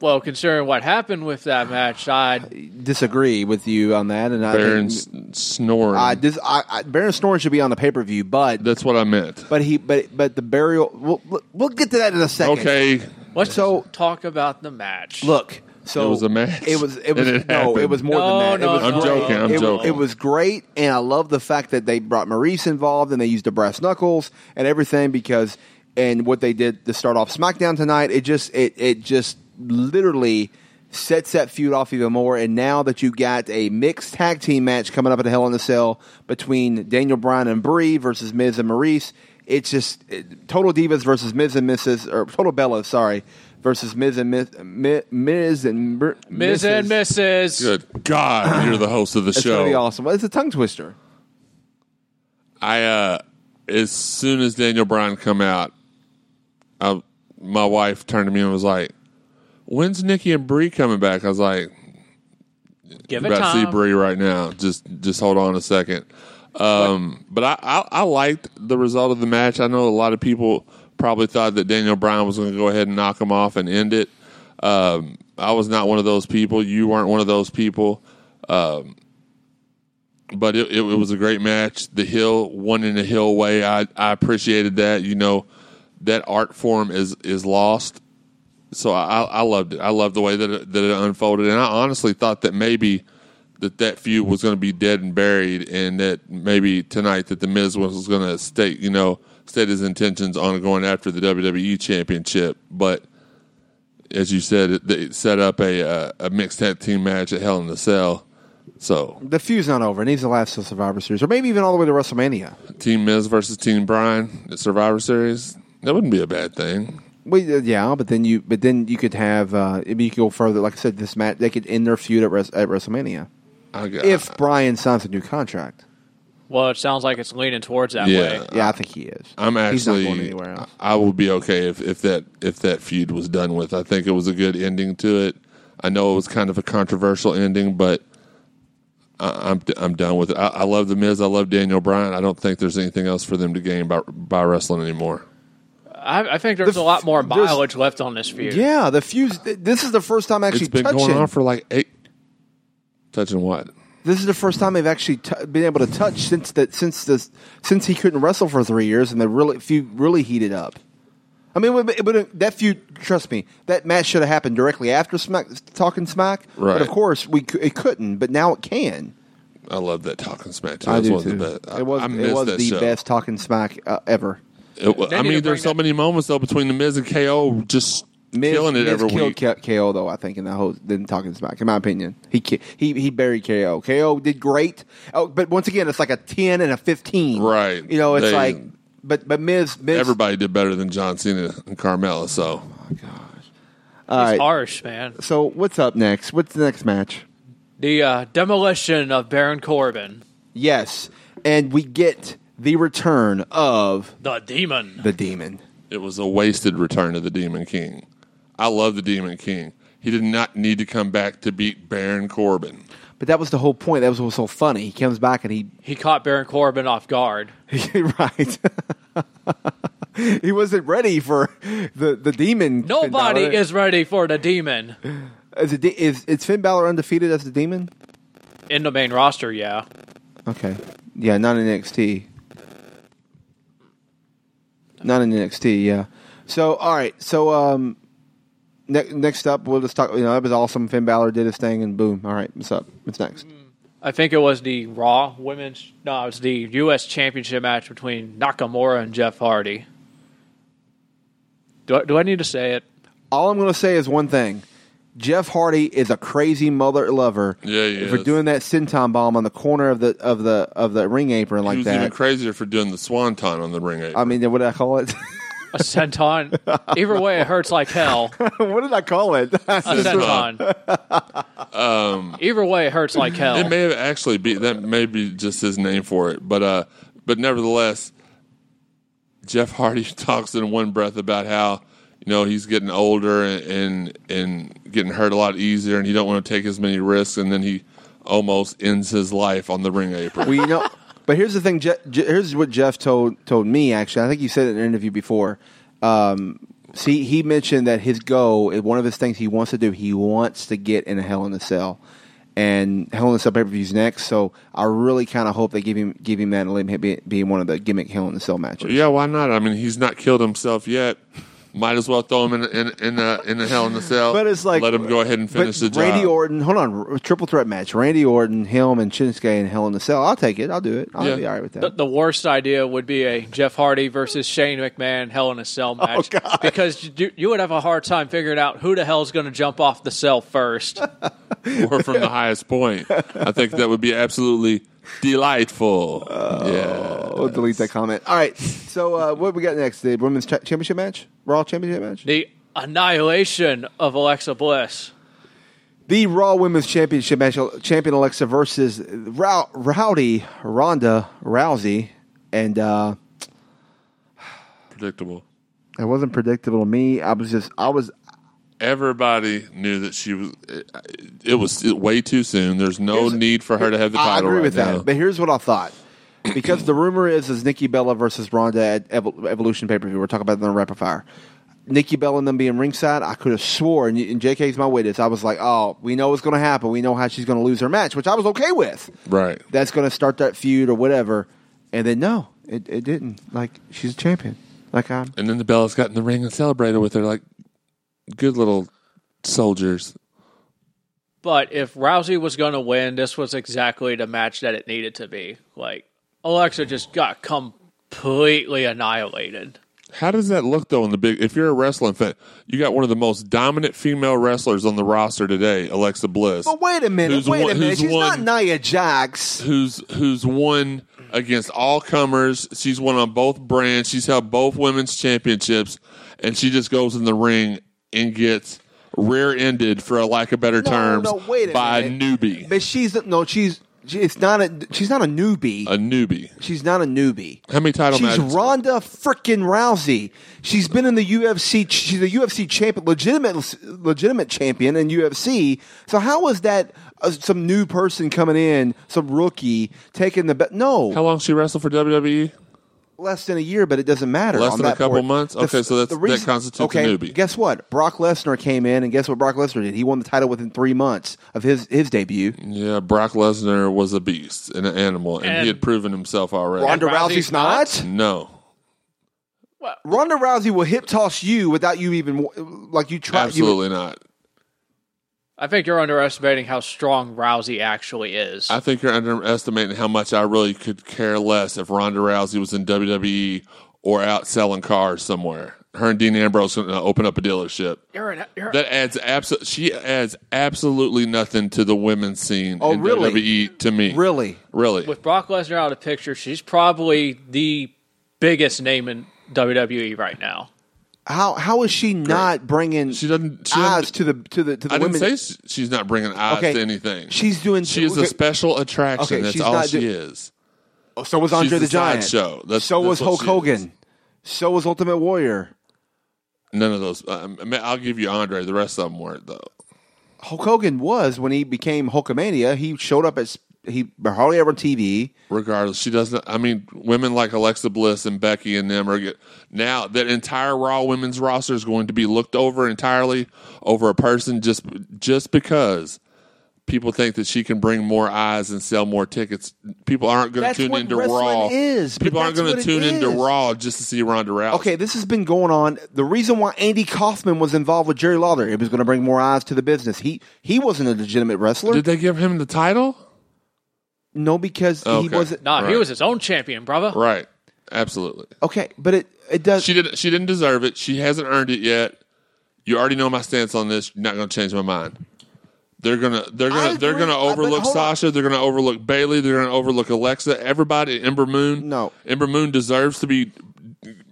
Well, considering what happened with that match, I disagree with you on that. And I Baron think, snoring. I, dis, I, I Baron Snoring should be on the pay per view, but That's what I meant. but he but but the burial. We'll, we'll get to that in a second. Okay, let's So- talk about the match. Look, so It was a match, It was. It was and it no. happened. It was more No, than that. no, it was no, I'm great. joking, I'm it, joking. It was great, and I love the fact that they brought Maryse involved and they used the brass knuckles and everything because and what they did to start off SmackDown tonight. It just it it just literally sets that feud off even more. And now that you've got a mixed tag team match coming up at the Hell in the Cell between Daniel Bryan and Brie versus Miz and Maryse, it's just it, Total Divas versus Miz and Mrs. or Total Bellas, sorry, versus Miz and Miz, Mi- Miz and Br- Ms. and Mrs. good. God, you're the host of the It's show. gonna be awesome. Well, It's a tongue twister. I uh as soon as Daniel Bryan come out, I, my wife turned to me and was like, "When's Nikki and Brie coming back?" I was like, Give it "About to see time. Brie right now. Just just hold on a second. Um, but I, I I liked the result of the match. I know a lot of people probably thought that Daniel Bryan was going to go ahead and knock him off and end it. Um, I was not one of those people. You weren't one of those people. Um, but it, it, it was a great match. The heel won in a heel way. I, I appreciated that. You know, that art form is is lost. So I, I loved it. I loved the way that it, that it unfolded, and I honestly thought that maybe that that feud was going to be dead and buried, and that maybe tonight that the Miz was going to state you know state his intentions on going after the WWE Championship, but. As you said, it, they set up a uh, a mixed tag team match at Hell in the Cell. So The feud's not over. It needs to last till Survivor Series, or maybe even all the way to WrestleMania. Team Miz versus Team Bryan at Survivor Series. That wouldn't be a bad thing. Well, uh, yeah, but then you, but then you could have, uh, I mean, you could go further. Like I said, this match they could end their feud at, Res- at WrestleMania I got, if Bryan signs a new contract. Well, it sounds like it's leaning towards that Yeah. way. Yeah, I think he is. I'm He's not actually, going anywhere else. I would be okay if, if that if that feud was done with. I think it was a good ending to it. I know it was kind of a controversial ending, but I, I'm I'm done with it. I, I love the Miz. I love Daniel Bryan. I don't think there's anything else for them to gain by by wrestling anymore. I, I think there's The a lot more mileage left on this feud. Yeah, the feud. This is the first time actually It's been touching. going on for like eight. Touching what? this is the first time they've actually t- been able to touch since that since this since he couldn't wrestle for three years, and the really feud really heated up. I mean, but, but that feud, trust me, that match should have happened directly after Smack, Talking Smack. Right. But of course, we it couldn't. But now it can. I love that talking smack. Too. I That do one too. the best. I- it was I it was the show. best Talking Smack uh, ever. It I mean, bring there's so many moments though between the Miz and KO just Miz, killing it Miz every killed week. KO though. I think in that whole then Talking Smack, in my opinion, he he he buried KO. KO did great. Oh, but once again, it's like a ten and a fifteen. Right. You know, it's They- like. But but Miz, Miz Everybody did better than John Cena and Carmella. So all It's right. harsh, man. So what's up next? What's the next match? The uh, demolition of Baron Corbin, Yes, and we get the return of the demon. the demon. it was a wasted return of the Demon King. I love the Demon King. He did not need to come back to beat Baron Corbin. But that was the whole point. That was what was so funny. He comes back and he He caught Baron Corbin off guard. right. he wasn't ready for the the demon. Nobody Balor. is ready for the demon. Is it is is Finn Balor undefeated as the Demon? In the main roster, yeah. Okay, yeah, not in NXT. Not in NXT, yeah. So all right, so um, ne- next up we'll just talk. You know, that was awesome. Finn Balor did his thing, and boom. All right, what's up? What's next? I think it was the Raw Women's. No, it was the U.S. Championship match between Nakamura and Jeff Hardy. Do I, do I need to say it? All I'm going to say is one thing. Jeff Hardy is a crazy mother lover Yeah, he for doing that senton bomb on the corner of the of the of the ring apron he like that. even that. crazier for doing the swanton on the ring apron. I mean, what did I call it? A senton. Either way, it hurts like hell. what did I call it? A senton. Um, Either way, it hurts like hell. It may have actually be that may be just his name for it, but uh, but nevertheless, Jeff Hardy talks in one breath about how you know he's getting older and and, and getting hurt a lot easier, and he don't want to take as many risks, and then he almost ends his life on the ring apron. you know, but here's the thing. Je- Je- here's what Jeff told told me. Actually, I think you said it in an interview before. Um, see, he mentioned that his goal, one of his things he wants to do, he wants to get in a Hell in a Cell, and Hell in a Cell pay per views next. So I really kind of hope they give him give him that and let him be, be one of the gimmick Hell in a Cell matches. yeah, why not? I mean, he's not killed himself yet. Might as well throw him in in in a, in a hell in the cell. But it's like let him go ahead and finish but the job. Randy Orton, hold on, triple threat match. Randy Orton, him, and Shinsuke in Hell in the Cell. I'll take it. I'll do it. I'll Yeah. be all right with that. The, the worst idea would be a Jeff Hardy versus Shane McMahon Hell in a Cell oh, match oh, because you, you would have a hard time figuring out who the hell's going to jump off the cell first. or from the highest point. I think that would be absolutely delightful. yeah. we'll delete that comment. All right. So uh, what we got next? The women's cha- championship match, Raw championship match. the annihilation of Alexa Bliss. The Raw Women's Championship match, champion Alexa versus Row- Rowdy Ronda Rousey, and uh, Predictable. it wasn't predictable to me. I was just, I was. Everybody knew that she was. It, it was way too soon. There's no need for her to have the title. I agree right with now. that, but here's what I thought. Because the rumor is is Nikki Bella versus Ronda at Evol- Evolution pay per view. We're talking about on Rapid Fire. Nikki Bella and them being ringside, I could have swore, and, and JK's my witness. I was like, oh, we know what's going to happen. We know how she's going to lose her match, which I was okay with. Right. That's going to start that feud or whatever. And then no, it, it didn't. Like she's a champion. Like I'm. And then the Bellas got in the ring and celebrated with her like good little soldiers. But if Rousey was going to win, this was exactly the match that it needed to be. Like Alexa just got completely annihilated. How does that look though in the big? If you're a wrestling fan, you got one of the most dominant female wrestlers on the roster today, Alexa Bliss. But wait a minute. Who's wait won- a minute. She's won- not Nia Jax. who's who's won against all comers. She's won on both brands. She's held both women's championships, and she just goes in the ring and gets rear-ended, for a lack of better No, terms, no, wait a by minute. a newbie. But she's no. She's. It's not a. She's not a newbie. A newbie. she's not a newbie. How many title She's matches? Ronda freaking Rousey. She's been in the UFC. She's a UFC champion, legitimate, legitimate champion in UFC. So how is that uh, some new person coming in, some rookie taking the bet? No, How long she wrestled for? WWE? Less than a year, but it doesn't matter. Less on than a couple point. months? Okay, so that's- that constitutes a okay, newbie. Guess what? Brock Lesnar came in, and guess what? Brock Lesnar did. He won the title within three months of his his debut. Yeah, Brock Lesnar was a beast and an animal, and, And- he had proven himself already. Ronda Rousey's Rousey's not. No, Ronda Rousey will hip toss you without you even like you try. You, absolutely not. I think you're underestimating how strong Rousey actually is. I think you're underestimating how much I really could care less if Ronda Rousey was in WWE or out selling cars somewhere. Her and Dean Ambrose going to open up a dealership. you're an, you're, That adds abso- She adds absolutely nothing to the women's scene Oh, in really? WWE to me. really. really. with Brock Lesnar out of the picture, she's probably the biggest name in WWE right now. How how is she not bringing She doesn't. She eyes to the to the to the I didn't women? say she's not bringing eyes Okay. to anything. She's doing. She is a special attraction. Okay, That's she's all not she do- is. So was Andre she's the, the Giant. sideshow. That's- so was that's what Hulk she Hogan. So was Ultimate Warrior. None of those. Um, I mean, I'll give you Andre. The rest of them weren't though. Hulk Hogan was when he became Hulkamania. He showed up at he hardly ever on TV. regardless. She doesn't. I mean, women like Alexa Bliss and Becky and them are get, now that entire Raw women's roster is going to be looked over entirely over a person just just because people think that she can bring more eyes and sell more tickets. People aren't going to tune into Raw. is, people aren't going to tune into. Raw just to see Ronda Rousey. Okay, this has been going on. The reason why Andy Kaufman was involved with Jerry Lawler, it was going to bring more eyes to the business. He he wasn't a legitimate wrestler. Did they give him the title? No, because he Okay. wasn't. Nah, he Right. was his own champion, brother. Right. Absolutely. Okay, but it it does. She didn't. She didn't deserve it. She hasn't earned it yet. You already know my stance on this. You're not going to change my mind. They're gonna. They're I gonna. They're agree, gonna uh, but overlook hold on. Sasha. They're gonna overlook Bayley. They're gonna overlook Alexa. Everybody. Ember Moon. No. Ember Moon deserves to be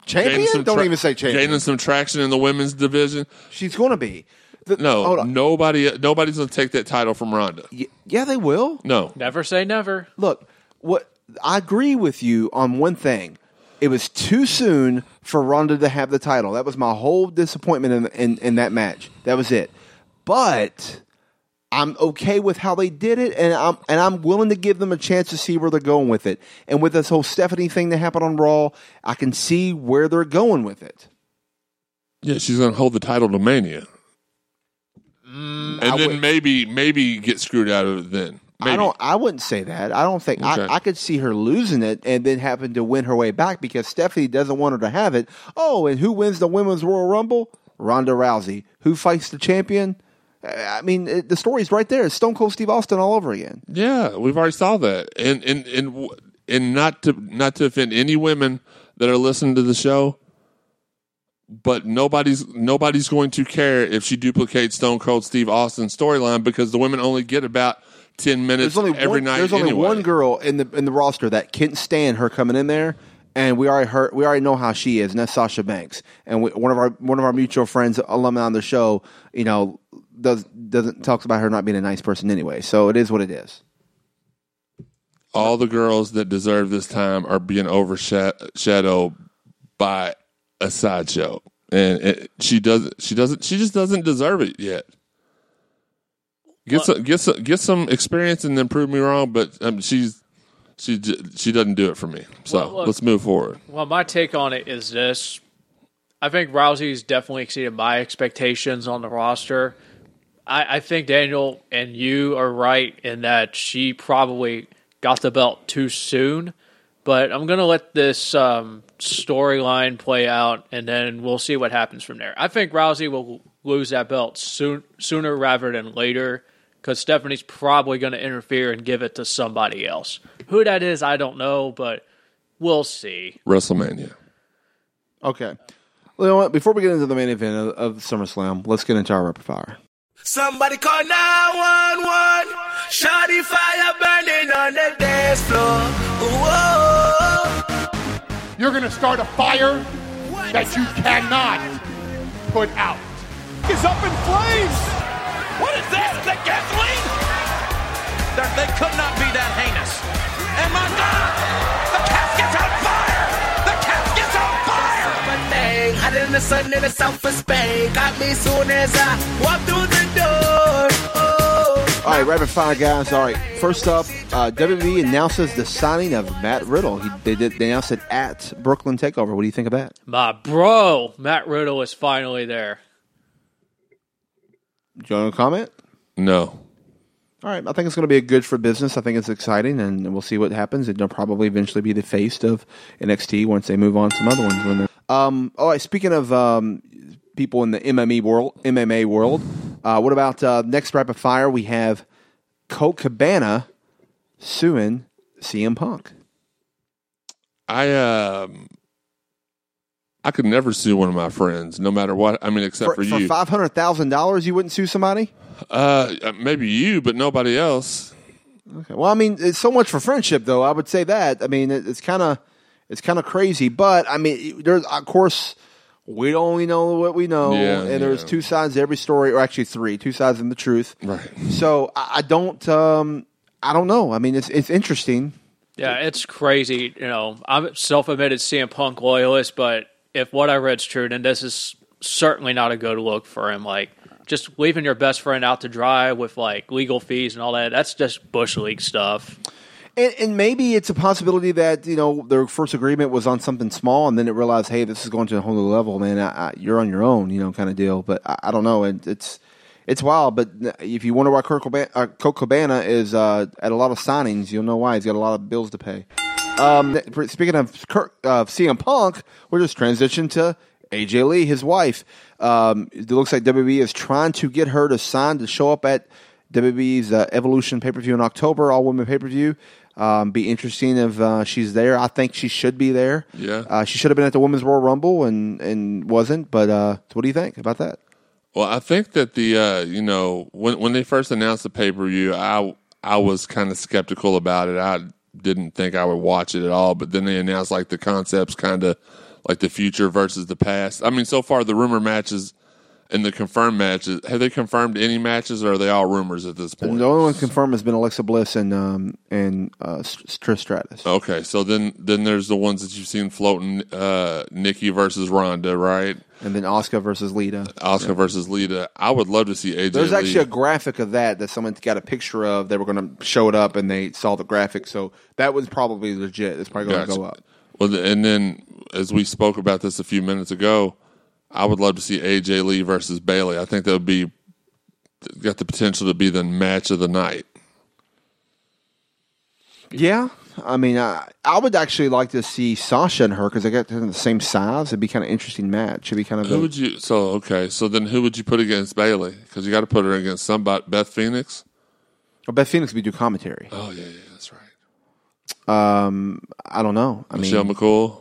champion? Don't tra- even say champion. Gaining some traction in the women's division. She's going to be. The- No, hold on. nobody. Nobody's gonna take that title from Ronda. Y- Yeah, they will. No. Never say never. Look, what I agree with you on one thing. It was too soon for Ronda to have the title. That was my whole disappointment in, in, in that match. That was it. But I'm okay with how they did it, and I'm and I'm willing to give them a chance to see where they're going with it. And with this whole Stephanie thing that happened on Raw, I can see where they're going with it. Yeah, she's gonna hold the title to Mania, and I then would- maybe maybe get screwed out of it. Then maybe. I don't. I wouldn't say that. I don't think. Okay. I, I could see her losing it and then having to win her way back because Stephanie doesn't want her to have it. Oh, and who wins the women's Royal Rumble? Ronda Rousey. Who fights the champion? Uh, I mean, it, the story's right there. It's Stone Cold Steve Austin all over again. Yeah, we've already saw that, and and and and not to not to offend any women that are listening to the show, but nobody's nobody's going to care if she duplicates Stone Cold Steve Austin's storyline because the women only get about ten minutes There's only every one, night. There's only anyway. one girl in the in the roster that can't stand her coming in there. And we already heard, we already know how she is, and that's Sasha Banks. And we, one of our one of our mutual friends, alumni on the show, you know, does doesn't talks about her not being a nice person anyway. So it is what it is. All the girls that deserve this time are being overshadowed by a sideshow, and it, she doesn't. She doesn't. She just doesn't deserve it yet. Get some, get some, get some experience, and then prove me wrong. But um, she's she she doesn't do it for me. So Well, look- let's move forward. Well, my take on it is this. I think Rousey's definitely exceeded my expectations on the roster. I, I think Daniel and you are right in that she probably got the belt too soon. But I'm going to let this um, storyline play out, and then we'll see what happens from there. I think Rousey will lose that belt soon, sooner rather than later because Stephanie's probably going to interfere and give it to somebody else. Who that is, I don't know, but we'll see. WrestleMania. Okay. Well, you know what? Before we get into the main event of, of SummerSlam, let's get into our rapid fire. Somebody call 911. Shawty fire burning on the dance floor. Whoa. You're going to start a fire that you cannot put out. Is up in flames. What is this? The gasoline? They're, they could not be that heinous. And my God, the casket's on fire! The casket's on fire! Thing, hot in the sun in the south of Spain. Got me soon as I walk through the door. All right, rapid fire, guys. All right, first up, uh, WWE announces the signing of Matt Riddle. He, they, did, they announced it at Brooklyn Takeover. What do you think of that? My bro, Matt Riddle is finally there. Do you want to comment? No, All right, I think it's going to be a good for business. I think it's exciting, and we'll see what happens. It'll probably eventually be the face of NXT once they move on to some other ones. When they're- um, all right, speaking of um, people in the MMA world, MMA world, uh, what about uh, next rapid fire? We have Colt Cabana suing CM Punk. I um, I could never sue one of my friends, no matter what. I mean, except For, for, for five hundred thousand dollars, you wouldn't sue somebody? Uh, maybe you, but nobody else. Okay. Well, I mean, it's so much for friendship, though. I would say that. I mean, it, it's kind of it's kind of crazy, but I mean, there's of course we only know what we know, Yeah, and there's yeah. two sides to every story, or actually three, two sides in the truth. Right. So I, I don't, um, I don't know. I mean, it's it's interesting. Yeah, it's crazy. You know, I'm self-admitted CM Punk loyalist, but if what I read's true, then this is certainly not a good look for him. Like just leaving your best friend out to dry with like legal fees and all that. That's just bush league stuff. And, and maybe it's a possibility that you know their first agreement was on something small, and then it realized, hey, this is going to a whole new level, man. I, I, you're on your own, you know, kind of deal. But I, I don't know. It, it's it's wild. But if you wonder why Kurt Cobain, uh, Cabana is uh, at a lot of signings, you'll know why. He's got a lot of bills to pay. Um, speaking of Kurt, uh, CM Punk, we're just transition to AJ Lee, his wife. Um, it looks like WWE is trying to get her to sign to show up at WWE's uh, Evolution pay per view in October, all women pay per view. Um, be interesting if uh, she's there. I think she should be there. Yeah. uh, she should have been at the Women's Royal Rumble and and wasn't. But uh, what do you think about that? Well, I think that the uh, you know when when they first announced the pay per view, I I was kind of skeptical about it. I didn't think I would watch it at all. But then they announced like the concepts, kind of like the future versus the past. I mean, so far the rumor matches and the confirmed matches have they confirmed any matches, or are they all rumors at this point? The only one confirmed has been Alexa Bliss and um, and uh, Trish Stratus. Okay, so then then there's the ones that you've seen floating: uh, Nikki versus Ronda, right? And then Oscar versus Lita. Oscar versus Lita. I would love to see AJ. There's Lee. actually a graphic of that that someone got a picture of. They were going to show it up, and they saw the graphic. So that was probably legit. It's probably going to go up. Well, and then as we spoke about this a few minutes ago, I would love to see AJ Lee versus Bayley. I think that would be got the potential to be the match of the night. Yeah, I mean, I, I would actually like to see Sasha and her because they got the same size. It'd be kind of interesting match. It'd be kind of Who a, would you? So okay, so then who would you put against Bayley? Because you got to put her against somebody. Beth Phoenix. oh, Beth Phoenix would do commentary. Oh yeah, yeah, that's right. Um, I don't know. I Michelle mean, McCool,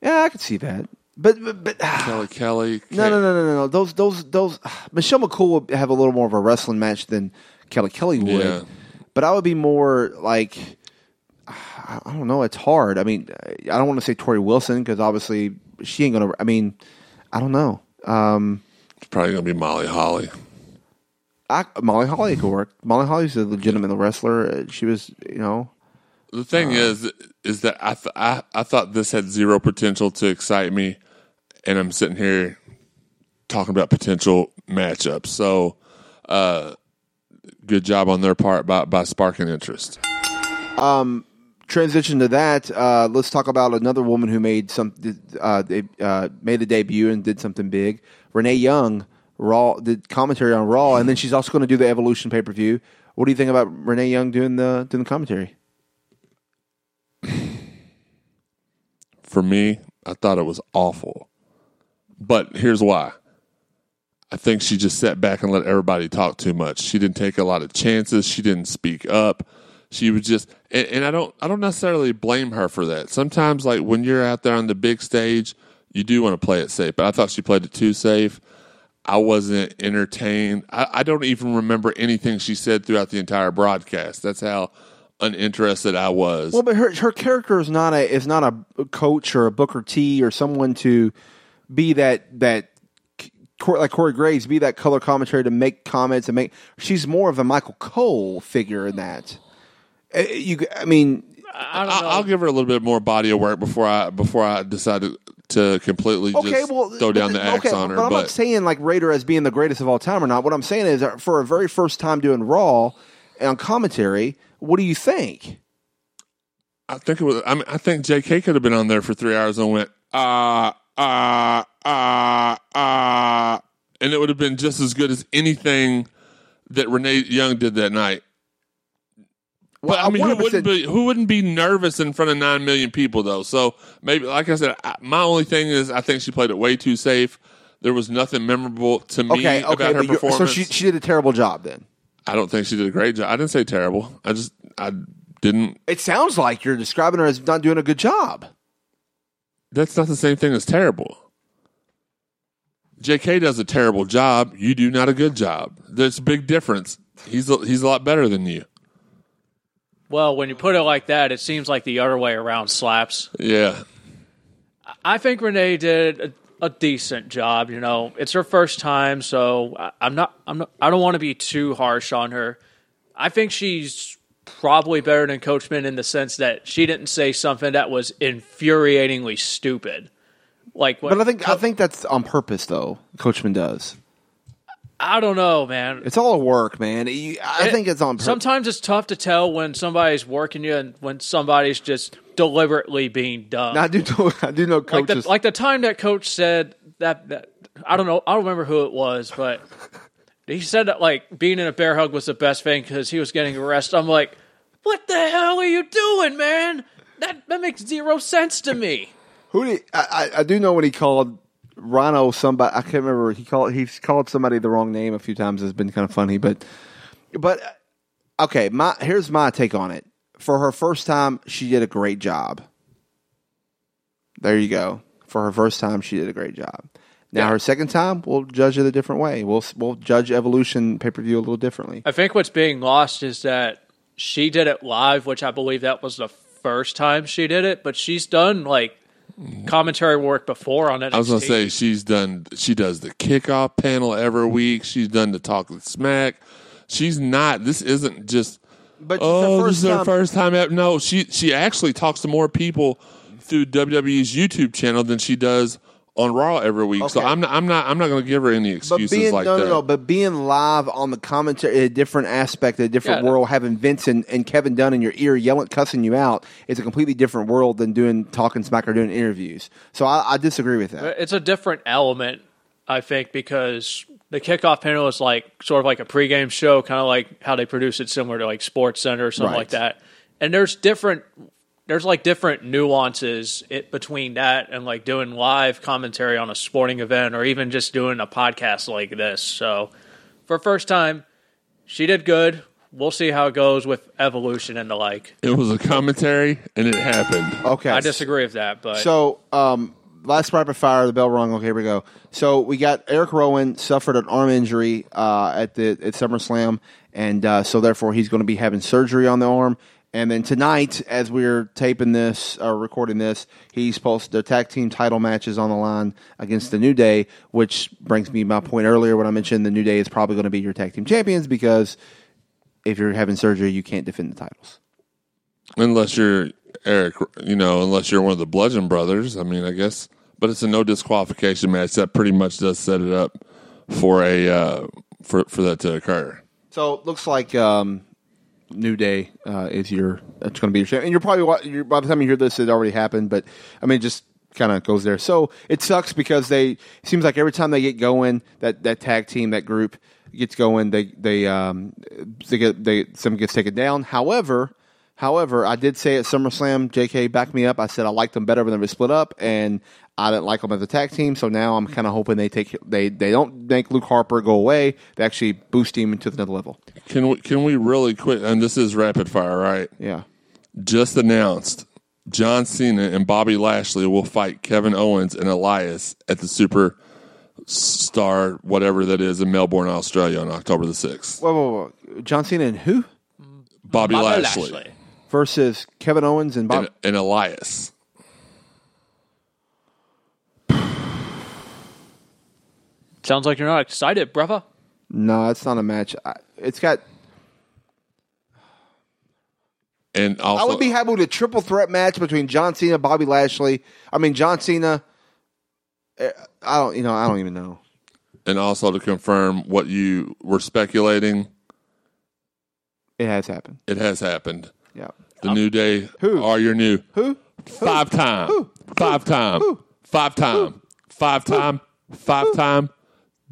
yeah, I could see that. But but, but Kelly Kelly. no, no, no, no, no, no. Those those those. Michelle McCool would have a little more of a wrestling match than Kelly Kelly would. Yeah. But I would be more like. I I don't know. It's hard. I mean, I don't want to say Torrie Wilson because obviously she ain't gonna. I mean, I don't know. Um, It's probably gonna be Molly Holly. I, Molly Holly could work. Molly Holly's a legitimate wrestler. She was, you know, The thing is, is that I, th- I I thought this had zero potential to excite me, and I'm sitting here talking about potential matchups. So, uh, good job on their part by by sparking interest. transition to that. Uh, let's talk about another woman who made some uh, they, uh, made a debut and did something big. Renee Young, Raw did commentary on Raw, and then she's also going to do the Evolution pay per view. What do you think about Renee Young doing the doing the commentary? For me, I thought it was awful, but here's why. I think she just sat back and let everybody talk too much. She didn't take a lot of chances. She didn't speak up. She was just, and, and I don't, I don't necessarily blame her for that. Sometimes, like when you're out there on the big stage, you do want to play it safe. But I thought she played it too safe. I wasn't entertained. I, I don't even remember anything she said throughout the entire broadcast. That's how uninterested I was. Well, but her her character is not a is not a coach or a Booker T or someone to be that that like Corey Graves be that color commentary to make comments and make. She's more of a Michael Cole figure in that. Uh, You, I mean, I don't know. I'll give her a little bit more body of work before I before I decide to, to completely okay, just well, throw down the axe okay, on her. But I'm not saying like Raider as being the greatest of all time or not. What I'm saying is, for a very first time doing Raw on commentary, what do you think? I think it was. I mean, I think J.K. could have been on there for three hours and went ah ah ah ah, and it would have been just as good as anything that Renee Young did that night. But I mean, who 100% wouldn't be who wouldn't be nervous in front of nine million people though? So maybe, like I said, I, my only thing is I think she played it way too safe. There was nothing memorable to me Okay, okay, about her performance. so she she did a terrible job then. I don't think she did a great job. I didn't say terrible. I just I didn't. It sounds like you're describing her as not doing a good job. That's not the same thing as terrible. J.K. does a terrible job. You do not a good job. There's a big difference. He's a, he's a lot better than you. well, when you put it like that, it seems like the other way around slaps. Yeah. I think Renee did a, decent job. You know, it's her first time, so I, I'm not. I'm not. I don't want to be too harsh on her. I think she's probably better than Coachman in the sense that she didn't say something that was infuriatingly stupid. Like, what, But I think I think that's on purpose though. Coachman does. I don't know, man. It's all work, man. You- I It- think it's on purpose. Sometimes it's tough to tell when somebody's working you and when somebody's just deliberately being dumb. I do know, I do know like coaches. the like the time that coach said that, that I don't know I don't remember who it was, but he said that like being in a bear hug was the best thing because he was getting arrested. I'm like, what the hell are you doing, man? That that makes zero sense to me. Who did I, I? I do know when he called Rhino somebody. I can't remember. He called he's called somebody the wrong name a few times. It's been kind of funny, but but uh, okay. My here's my take on it. For her first time, she did a great job. There you go. For her first time, she did a great job. Now Yeah. her second time, we'll judge it a different way. We'll we'll judge Evolution pay per view a little differently. I think what's being lost is that she did it live, which I believe that was the first time she did it, but she's done like commentary work before on it. I was gonna say she's done. She does the kickoff panel every week. She's done the talking smack. She's not. This isn't just. But it's Oh, her this is her time. first time. Ever. No, she she actually talks to more people through WWE's YouTube channel than she does on Raw every week. So I'm not. I'm not. I'm not going to give her any But excuses being like no, that. no, no. But being live on the commentary, a different aspect, a different Yeah. world, having Vince and, and Kevin Dunn in your ear yelling, cussing you out, is a completely different world than doing talking smack or doing interviews. So I, I disagree with that. It's a different element, I think, because the kickoff panel is like sort of like a pregame show, kind of like how they produce it, similar to like Sports Center or something Right. like that. And there's different, there's like different nuances it, between that and like doing live commentary on a sporting event or even just doing a podcast like this. So for first time, she did good. We'll see how it goes with evolution and the like. It was a commentary, and it happened. Okay, I disagree with that, but So, um, last rapid fire, the bell rung. Okay, here we go. So we got Eric Rowan suffered an arm injury uh, at the at SummerSlam, and uh, so therefore he's going to be having surgery on the arm. And then tonight, as we're taping this or recording this, he's posted the tag team title matches on the line against the New Day, which brings me my point earlier when I mentioned the New Day is probably going to be your tag team champions because if you're having surgery, you can't defend the titles. Unless you're Eric, you know, unless you're one of the Bludgeon Brothers. I mean, I guess, but it's a no disqualification match. That pretty much does set it up for a uh, for for that to occur. So it looks like um, New Day uh, is your that's going to be your champ, and you're probably you're, by the time you hear this, it already happened. But I mean, just kind of goes there. So it sucks because they seems like every time they get going, that that tag team, that group gets going, they they um they get they some gets taken down. However. However, I did say at SummerSlam, JK backed me up. I said I liked them better when they were split up, and I didn't like them as a tag team. So now I'm kind of hoping they take they they don't make Luke Harper go away. They actually boost him into another level. Can we can we really quick? And this is rapid fire, right? Yeah. Just announced. John Cena and Bobby Lashley will fight Kevin Owens and Elias at the Super Star, whatever that is, in Melbourne, Australia, on October the sixth. Whoa, whoa, whoa. John Cena and who Bobby, Bobby Lashley, Lashley. versus Kevin Owens and Bob? And, and Elias. Sounds like you're not excited, brother. no, it's not a match. I, it's got. And also, I would be happy with a triple threat match between John Cena, Bobby Lashley. I mean, John Cena. eh, I don't, you know, I don't even know. and also to confirm what you were speculating, It has happened. it has happened. Yeah. The New Day Who? are your new Who? five time, five time, Who? five time, five time, five time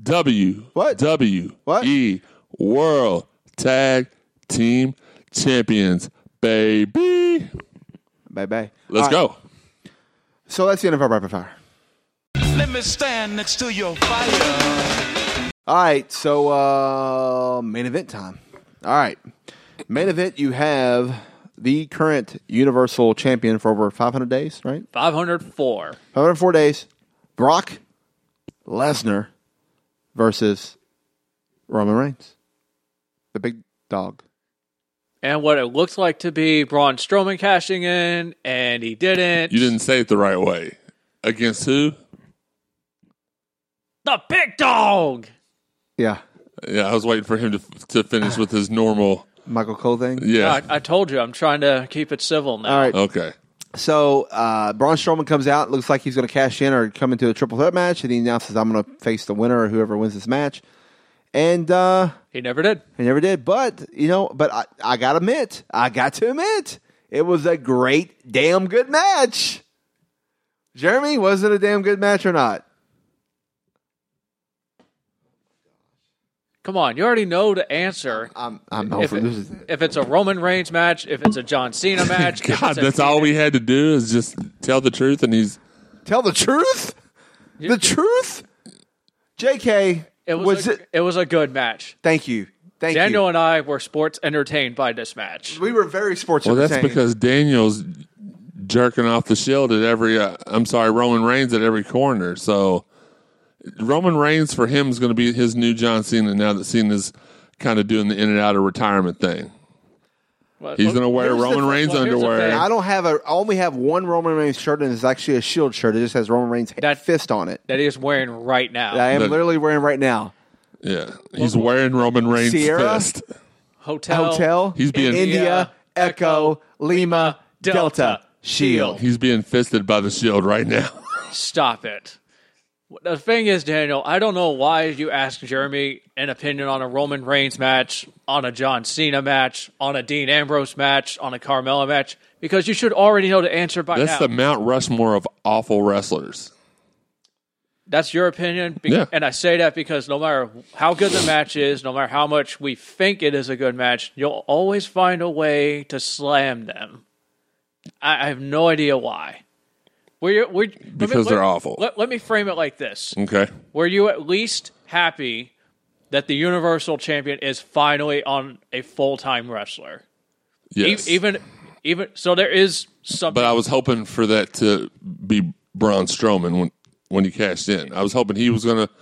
W What? W What? E World Tag Team Champions, baby. Bye bye. Let's All right, go. So that's the end of our rapid fire. Let me stand next to your fire. All right, so uh, main event time. All right, main event. You have the current Universal Champion for over 500 days, right? 504. 504 days. Brock Lesnar versus Roman Reigns, the big dog. And what it looks like to be Braun Strowman cashing in, and he didn't. You didn't say it the right way. Against who? The big dog! Yeah, Yeah, I was waiting for him to to finish with his normal. Michael Cole thing. Yeah. I, I told you, I'm trying to keep it civil now. All right. Okay. So uh, Braun Strowman comes out. Looks like he's going to cash in or come into a triple threat match, and he announces, "I'm going to face the winner or whoever wins this match." and uh, He never did. he never did. But you know, but I, I got to admit, I got to admit, it was a great, damn good match. Jeremy, was it a damn good match or not? Come on, you already know the answer. I'm, I'm no if, for this. Is, if it's a Roman Reigns match, if it's a John Cena match, God, it's a that's all we had to do is just tell the truth, and he's tell the truth. The truth. J.K. It was, was a, it? it was a good match. Thank you. Thank Daniel you. and I were sports entertained by this match. We were very sports. Entertained. Well. That's because Daniel's jerking off the shield at every. Uh, I'm sorry, Roman Reigns at every corner. So Roman Reigns for him is going to be his new John Cena. Now that Cena's kind of doing the in and out of retirement thing, But he's look- going to wear here's the Roman Reigns well, underwear. I don't have a. I only have one Roman Reigns shirt, and it's actually a Shield shirt. It just has Roman Reigns That- fist on it. that he is wearing right now. that I am That- literally wearing right now. Yeah, he's wearing Roman Reigns' Sierra? fist. Hotel. Hotel. He's being- India, Echo, Lima, Delta, Shield. He's being fisted by the Shield right now. Stop it. The thing is, Daniel, I don't know why you asked Jeremy an opinion on a Roman Reigns match, on a John Cena match, on a Dean Ambrose match, on a Carmella match, because you should already know the answer by That's now. the Mount Rushmore of awful wrestlers. That's your opinion. Be- Yeah. And I say that because no matter how good the match is, no matter how much we think it is a good match, you'll always find a way to slam them. I, I have no idea why. Were you, were, let me- Because let- they're awful. Let, let me frame it like this. Okay. Were you at least happy that the Universal Champion is finally on a full time wrestler? E- Yes. even, even so, there is something. but I was hoping for that to be Braun Strowman when when he cashed in. I was hoping he was going to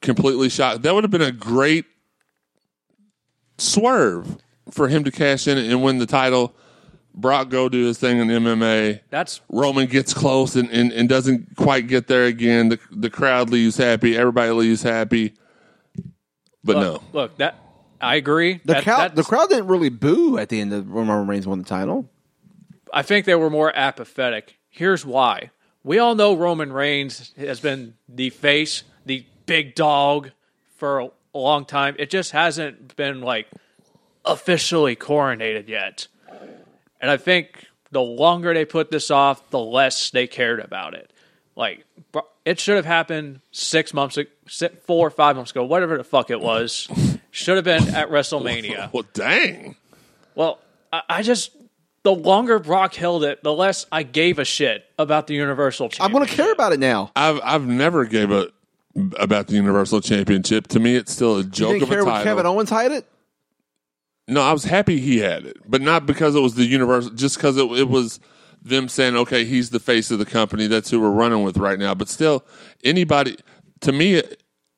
completely shot. That would have been a great swerve for him to cash in and win the title. Brock go do his thing in MMA. that's Roman gets close and, and, and doesn't quite get there again. The the crowd leaves happy. Everybody leaves happy. But look, no. Look, that I agree. The That- crowd, the crowd didn't really boo at the end of when Roman Reigns won the title. I think they were more apathetic. Here's why. We all know Roman Reigns has been the face, the big dog for a long time. It just hasn't been like officially coronated yet. And I think the longer they put this off, the less they cared about it. Like it should have happened six months, ag- si- four or five months ago, whatever the fuck it was. should have been at WrestleMania. Well, dang. Well, I, I just the longer Brock held it, the less I gave a shit about the Universal I'm going to care about it now. I've I've never gave a about the Universal Championship. To me, it's still a You joke didn't of a care when. Kevin Owens had it. No, I was happy he had it, but not because it was the Universal. Just because it, it was them saying, "Okay, he's the face of the company. That's who we're running with right now." But still, anybody to me,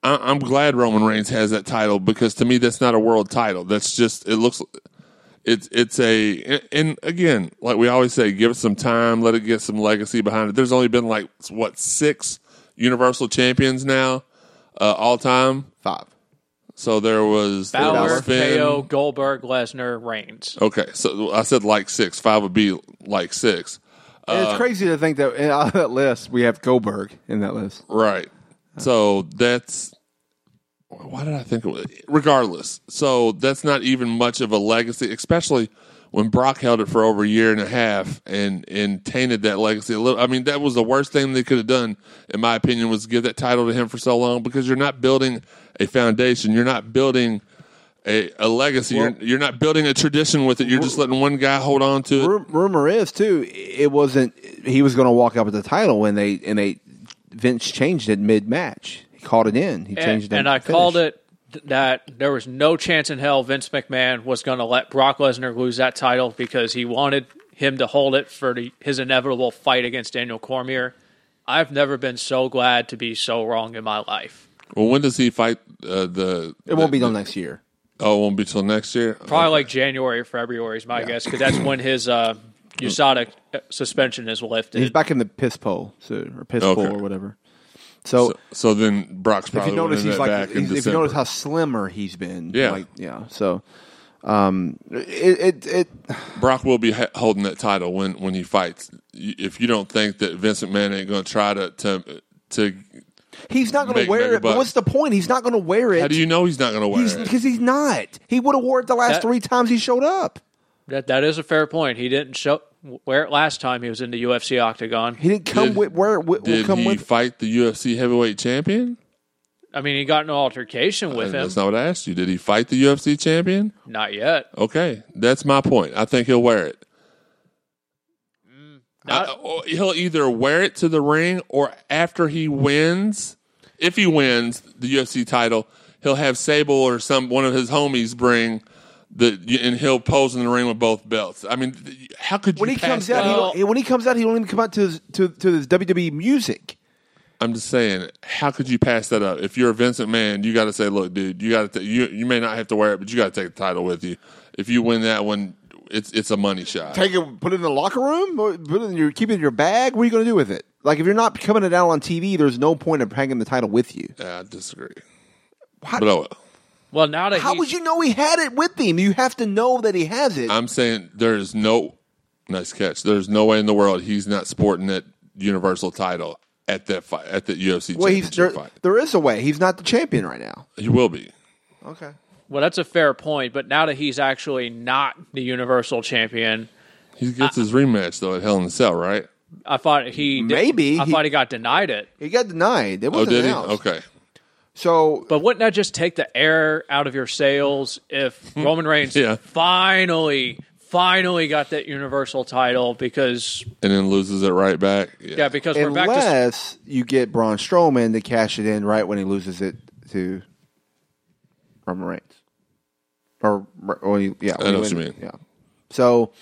I, I'm glad Roman Reigns has that title because to me, that's not a world title. That's just it looks. It's it's a and- and again, like we always say, give it some time, let it get some legacy behind it. There's only been like what six Universal champions now, uh, all time. Five. So there was there Balor, was Finn. KO, Goldberg, Lesnar, Reigns. Okay, so I said like six. Five would be like six. And Uh, it's crazy to think that in on that list we have Goldberg in that list. Right. So that's why did I think it was regardless. So that's not even much of a legacy, especially when Brock held it for over a year and a half and and tainted that legacy a little. I mean, that was the worst thing they could have done, in my opinion, was give that title to him for so long because you're not building a foundation. You're not building a, a legacy. you're, you're not building a tradition with it. You're just letting one guy hold on to it. Ru- rumor is too, it wasn't he was going to walk up with the title when they and they Vince changed it mid match. He called it in. He changed And, it. and I called it th- that there was no chance in hell Vince McMahon was going to let Brock Lesnar lose that title because he wanted him to hold it for the, his inevitable fight against Daniel Cormier. I've never been so glad to be so wrong in my life. Well, when does he fight uh, the? It won't be the- next year. Oh, it won't be till next year. Probably like January or February is my guess because that's when his uh, USADA suspension is lifted. He's back in the piss pole, so, or piss Okay. pool or whatever. So, So, so then Brock's if probably you notice, he's that like back in he's- if you notice how slimmer he's been, Yeah. like yeah. So, um, it it, it Brock will be ha- holding that title when when he fights. If you don't think that Vincent McMahon ain't going to try to to to He's not going to wear mega it. But what's the point? He's not going to wear it. How do you know he's not going to wear it? Because he's not. He would have wore it the last That- three times he showed up. That that is a fair point. He didn't show wear it last time he was in the UFC octagon. He didn't come Did- with where will Did come he with. fight the UFC heavyweight champion? I mean, he got in an altercation with uh, him. That's not what I asked you. Did he fight the UFC champion? Not yet. Okay, that's my point. I think he'll wear it. Mm, not- I- uh, he'll either wear it to the ring or after he wins, if he wins the UFC title, he'll have Sable or some one of his homies bring the and he'll pose in the ring with both belts. I mean, how could you When he pass comes out, he up? don't, when he comes out, he don't even come out to his, to to his WWE music. I'm just saying, how could you pass that up? If you're a Vincent Man, you got to say, look, dude, you got to you you may not have to wear it, but you got to take the title with you. If you win that one, it's it's a money shot. Take it, put it in the locker room, or put it in your keep it in your bag. What are you going to do with it? Like if you're not coming it out on TV, there's no point of hanging the title with you. yeah, I disagree. How, But oh, Well, now that how he, would you know he had it with him? You have to know that he has it. I'm saying there is no nice catch. There's no way in the world he's not sporting that Universal title at that fight at that UFC well, he's championship there, fight. there is a way. He's not the champion right now. He will be. Okay. well, that's a fair point. But now that he's actually not the Universal Champion, He gets his rematch though at Hell in a Cell, right? I thought he did- Maybe. I He- thought he got denied it. He got denied. It Oh, wasn't did he? announced. Okay. So But wouldn't that just take the air out of your sails if hmm. Roman Reigns Yeah. finally, finally got that Universal title? Because And then loses it right back. Yeah. yeah, because we're back to unless you get Braun Strowman to cash it in right when he loses it to Roman Reigns, or, or he- yeah, when know what you mean. Yeah. So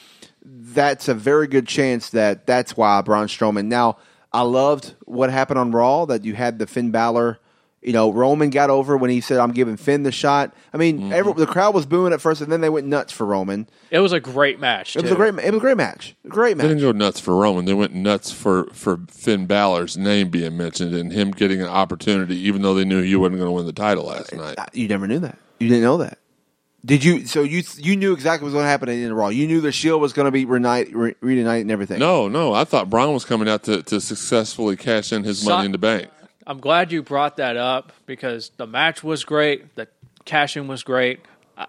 that's a very good chance that that's why Braun Strowman. Now I loved what happened on Raw that you had the Finn Balor. You know, Roman got over when he said, "I'm giving Finn the shot." I mean, Mm-hmm. every, the crowd was booing at first, and then they went nuts for Roman. it was a great match. It was a great, it was a great match, a great They match. didn't go nuts for Roman. They went nuts for, for Finn Balor's name being mentioned and him getting an opportunity, even though they knew he wasn't going to win the title last night. You never knew that. You didn't know that. Did you? So you you knew exactly what was going to happen in the Raw. You knew the Shield was going to be reunite, re, reunite and everything. No, no. I thought Braun was coming out to, to successfully cash in his So- money in the bank. I'm glad you brought that up because the match was great. The cashing was great. I,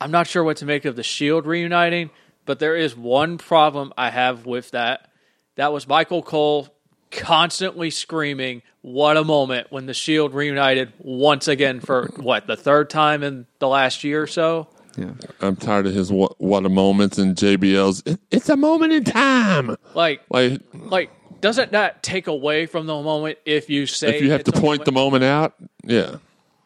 I'm not sure what to make of the Shield reuniting, but there is one problem I have with that. That was Michael Cole constantly screaming, "What a moment!" when the Shield reunited once again for what the third time in the last year or so. Yeah. I'm tired of his what, what a moments and JBL's. "It- It's a moment in time. Like, Like like doesn't that take away from the moment if you say if you have it's to a point the moment out, yeah.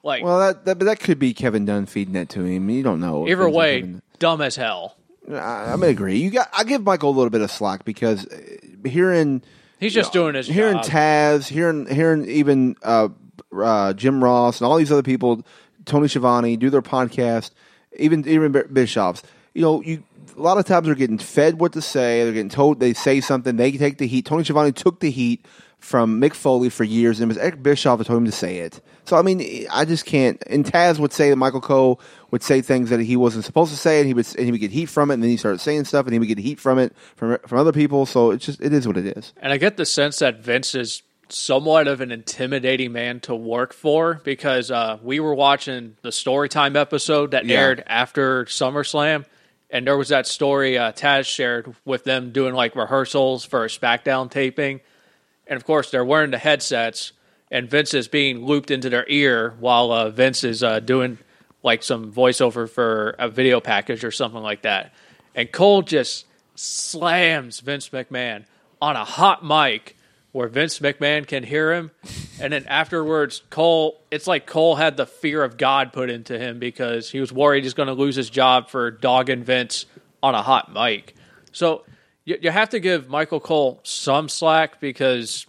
like Well, that, that but that could be Kevin Dunn feeding that to him. You don't know. either way, Kevin- dumb as hell. I, I'm gonna agree. You got. I give Michael a little bit of slack because uh, hearing He's just doing his hearing job. Taz, hearing hearing even uh, uh, Jim Ross and all these other people, Tony Schiavone do their podcast, even even B- Bischoffs. You know, you a lot of times they're getting fed what to say. They're getting told they say something. They take the heat. Tony Schiavone took the heat from Mick Foley for years, and it was Eric Bischoff that told him to say it. So I mean, I just can't. And Taz would say that Michael Cole would say things that he wasn't supposed to say, and he would and he would get heat from it, and then he started saying stuff, and he would get heat from it from from other people. So it's just it is what it is. And I get the sense that Vince is somewhat of an intimidating man to work for because uh, we were watching the Storytime episode that Yeah. aired after SummerSlam, and there was that story uh, Taz shared with them doing like rehearsals for a SmackDown taping, and of course they're wearing the headsets, and Vince is being looped into their ear while uh, Vince is uh, doing like some voiceover for a video package or something like that, and Cole just slams Vince McMahon on a hot mic where Vince McMahon can hear him. And then afterwards, Cole, it's like Cole had the fear of God put into him because he was worried he's going to lose his job for dogging Vince on a hot mic. So you, you have to give Michael Cole some slack because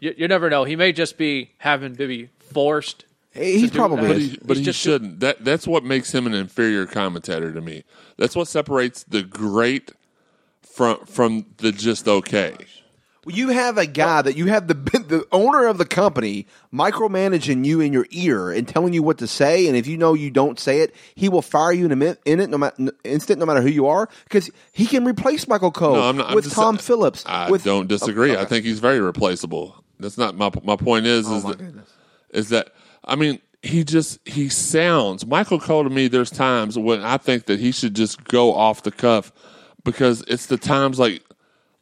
you, you never know. He may just be having to be forced. He do probably that. But he, but he just- shouldn't. That that's what makes him an inferior commentator to me. That's what separates the great from from the just okay. You have a guy that you have the the owner of the company micromanaging you in your ear and telling you what to say, and if you know you don't say it, he will fire you in a min- in it no matter instant, no matter who you are, because he can replace Michael Cole No, I'm not I'm with just- Tom Phillips. I with, don't disagree. Okay. I think he's very replaceable. That's not my my point. Is Oh is my that goodness. is that I mean he just he sounds Michael Cole to me. There's times when I think that he should just go off the cuff because it's the times like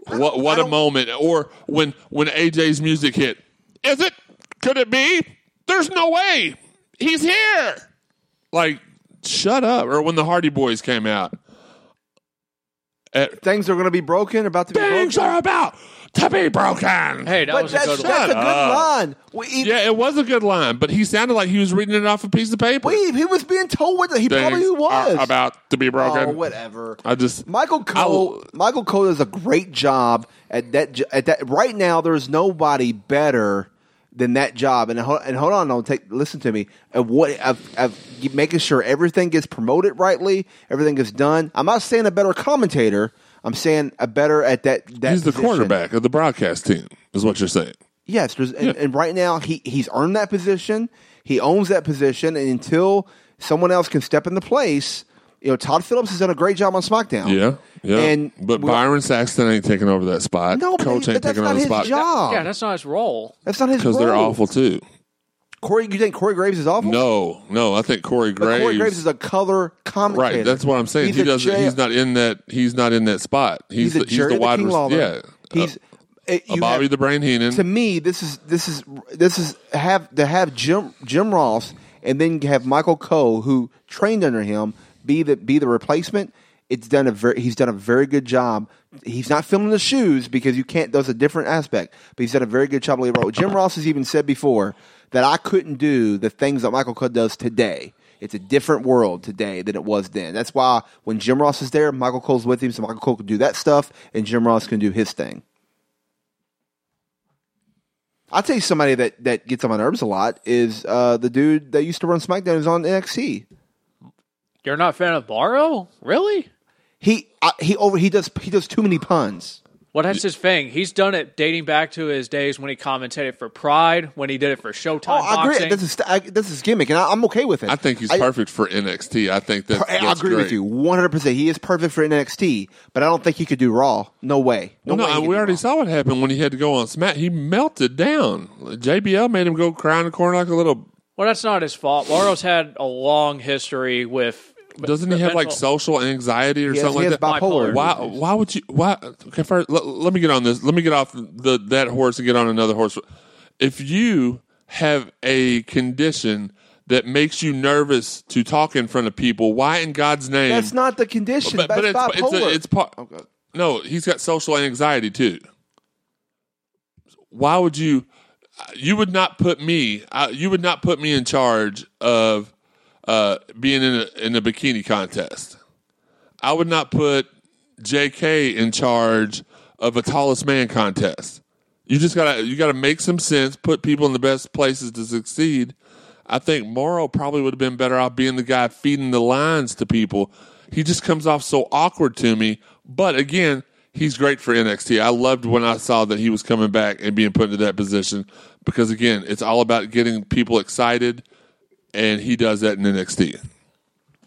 what what a moment or when when AJ's music hit. Is it? Could it be? There's no way. He's here. Like shut up. Or when the Hardy Boys came out. At, Things are going to be broken, about to be Things broken. are about to be broken. Hey, that but was that's, a good that's one. a good line. We, he, Yeah, it was a good line, but he sounded like he was reading it off a piece of paper. we- he was being told what the, he Things probably was. are about to be broken. Oh, whatever. I just Michael Cole. Michael Cole does a great job at that. j- At that right now, there's nobody better than that job. And hold, and hold on, don't take listen to me. Of what of, of making sure everything gets promoted rightly, everything gets done. I'm not saying a better commentator. I'm saying a better at that. that he's the position. quarterback of the broadcast team, is what you're saying. Yes, there's, and, and right now he he's earned that position. He owns that position, and until someone else can step into place, you know, Todd Phillips has done a great job on SmackDown. Yeah, yeah. And but Byron Saxton ain't taking over that spot. No, but coach he- ain't but that's taking not over the his spot job. Yeah, that's not his role. That's not his because they're awful too. Corey, you think Corey Graves is awful? No, no, I think Corey but Graves. Corey Graves is a color commentator. right. That's what I'm saying. He's he a doesn't. J- he's not in that. He's not in that spot. He's, He's, a the, he's Jerry the wide King rec- Lawler. Yeah, he's uh, a you Bobby have- the Brain Heenan. to me, this is this is this is have to have Jim Jim Ross and then have Michael Cole, who trained under him, be the be the replacement. It's done a very he's done a very good job. He's not filling the shoes because you can't. That's a different aspect, but he's done a very good job. Role. Jim Ross has even said before that I couldn't do the things that Michael Cole does today. It's a different world today than it was then. That's why when Jim Ross is there, Michael Cole's with him, so Michael Cole can do that stuff, and Jim Ross can do his thing. I'll tell you somebody that, that gets on my nerves a lot is uh, the dude that used to run SmackDown who's on NXT. You're not a fan of Mauro? Really? He uh, he over he does he does too many puns. Well, that's his thing. He's done it dating back to his days when he commentated for Pride, when he did it for Showtime Oh, I agree. Boxing. That's his, I, that's his gimmick, and I, I'm okay with it. I think he's I- perfect for NXT. I think that I agree great. with you 100. percent He is perfect for NXT, but I don't think he could do Raw. No way. No, No, way. we already saw what happened when he had to go on Smack. He melted down. JBL made him go cry in the corner like a little. well, that's not his fault. Mauro's had a long history with. Doesn't he have like social anxiety or He has- something he like has that? bipolar. Why? Why would you? Why? Okay, first let, let me get on this. Let me get off the that horse and get on another horse. If you have a condition that makes you nervous to talk in front of people, why in God's name? That's not the condition. but, that's but it's it's, bipolar. a, it's part. Oh, No, he's got social anxiety too. Why would you? You would not put me. Uh, you would not put me in charge of uh, being in a, in a bikini contest. I would not put J.K. in charge of a tallest man contest. You just gotta you gotta make some sense. Put people in the best places to succeed. I think Mauro probably would have been better off being the guy feeding the lines to people. He just comes off so awkward to me. But again, he's great for NXT. I loved when I saw that he was coming back and being put into that position because again, it's all about getting people excited, and he does that in NXT.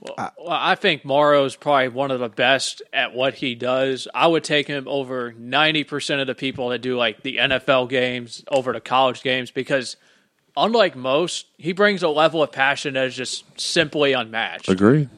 Well, I think Mauro is probably one of the best at what he does. I would take him over 90% of the people that do like the NFL games over the college games because unlike most, he brings a level of passion that is just simply unmatched. Agree.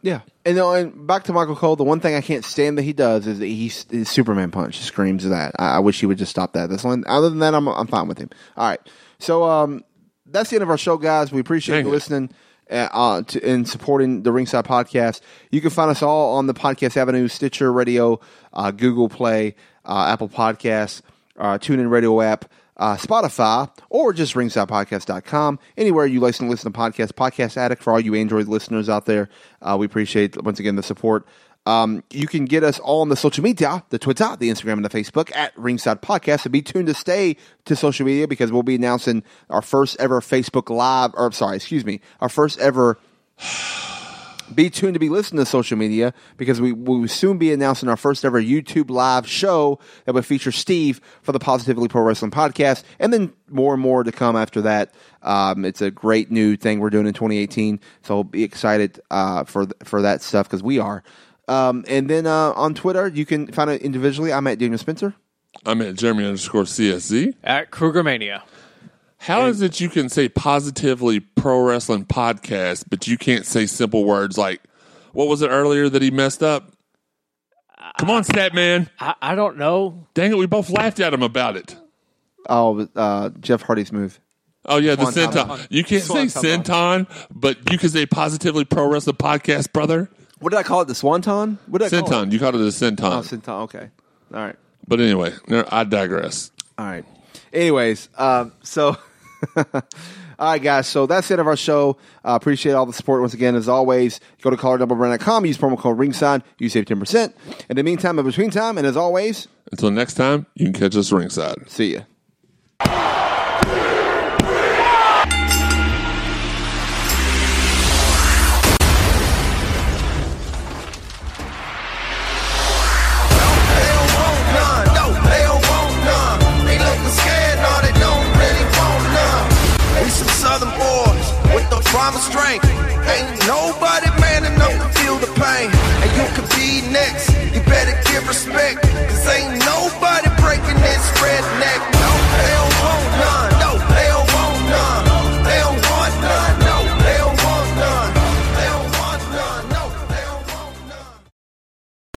Yeah, and, uh, and back to Michael Cole. The one thing I can't stand that he does is that he's his Superman punch screams that. I, I wish he would just stop that. That's one. Other than that, I'm I'm fine with him. All right, so um, that's the end of our show, guys. We appreciate Dang you it. listening. Uh, uh, to, and supporting the Ringside Podcast. You can find us all on the Podcast Avenue, Stitcher Radio, uh, Google Play, uh, Apple Podcasts, uh, TuneIn Radio app, uh, Spotify, or just ringsidepodcast.com. Anywhere you listen, listen to podcasts. Podcast Addict for all you Android listeners out there. Uh, we appreciate, once again, the support. Um, you can get us all on the social media, the Twitter, the Instagram, and the Facebook at Ringside Podcast. So be tuned to stay to social media because we'll be announcing our first ever Facebook Live, or sorry, excuse me, our first ever be tuned to be listening to social media because we we will soon be announcing our first ever YouTube live show that will feature Steve for the Positively Pro Wrestling podcast, and then more and more to come after that. Um, it's a great new thing we're doing in 2018, so be excited uh, for for that stuff because we are. Um, and then uh, on Twitter, you can find it individually. I'm at Daniel Spencer. I'm at Jeremy underscore CSZ. At Krugermania. How is it you can say positively pro wrestling podcast, but you can't say simple words like, what was it earlier that he messed up? Come on, stat man. I, I don't know. Dang it, we both laughed at him about it. Oh, uh, Jeff Hardy's move. Oh yeah, the Swanton. senton. You can't say senton, but you can say positively pro wrestling podcast, brother. What did I call it? The Swanton? What did I call it? Senton. You called it a senton. Oh, Senton. Okay. All right. But anyway, no, I digress. All right. Anyways, um, so all right, guys. So that's the end of our show. Uh, appreciate all the support once again. As always, go to collarandelbowbrand.com. Use promo code ringside. You save ten percent. In the meantime, in between time, and as always, Until next time, you can catch us ringside. see ya. Promise strength. Ain't nobody man enough to feel the pain. And you could be next. You better give respect. Cause ain't nobody breaking this redneck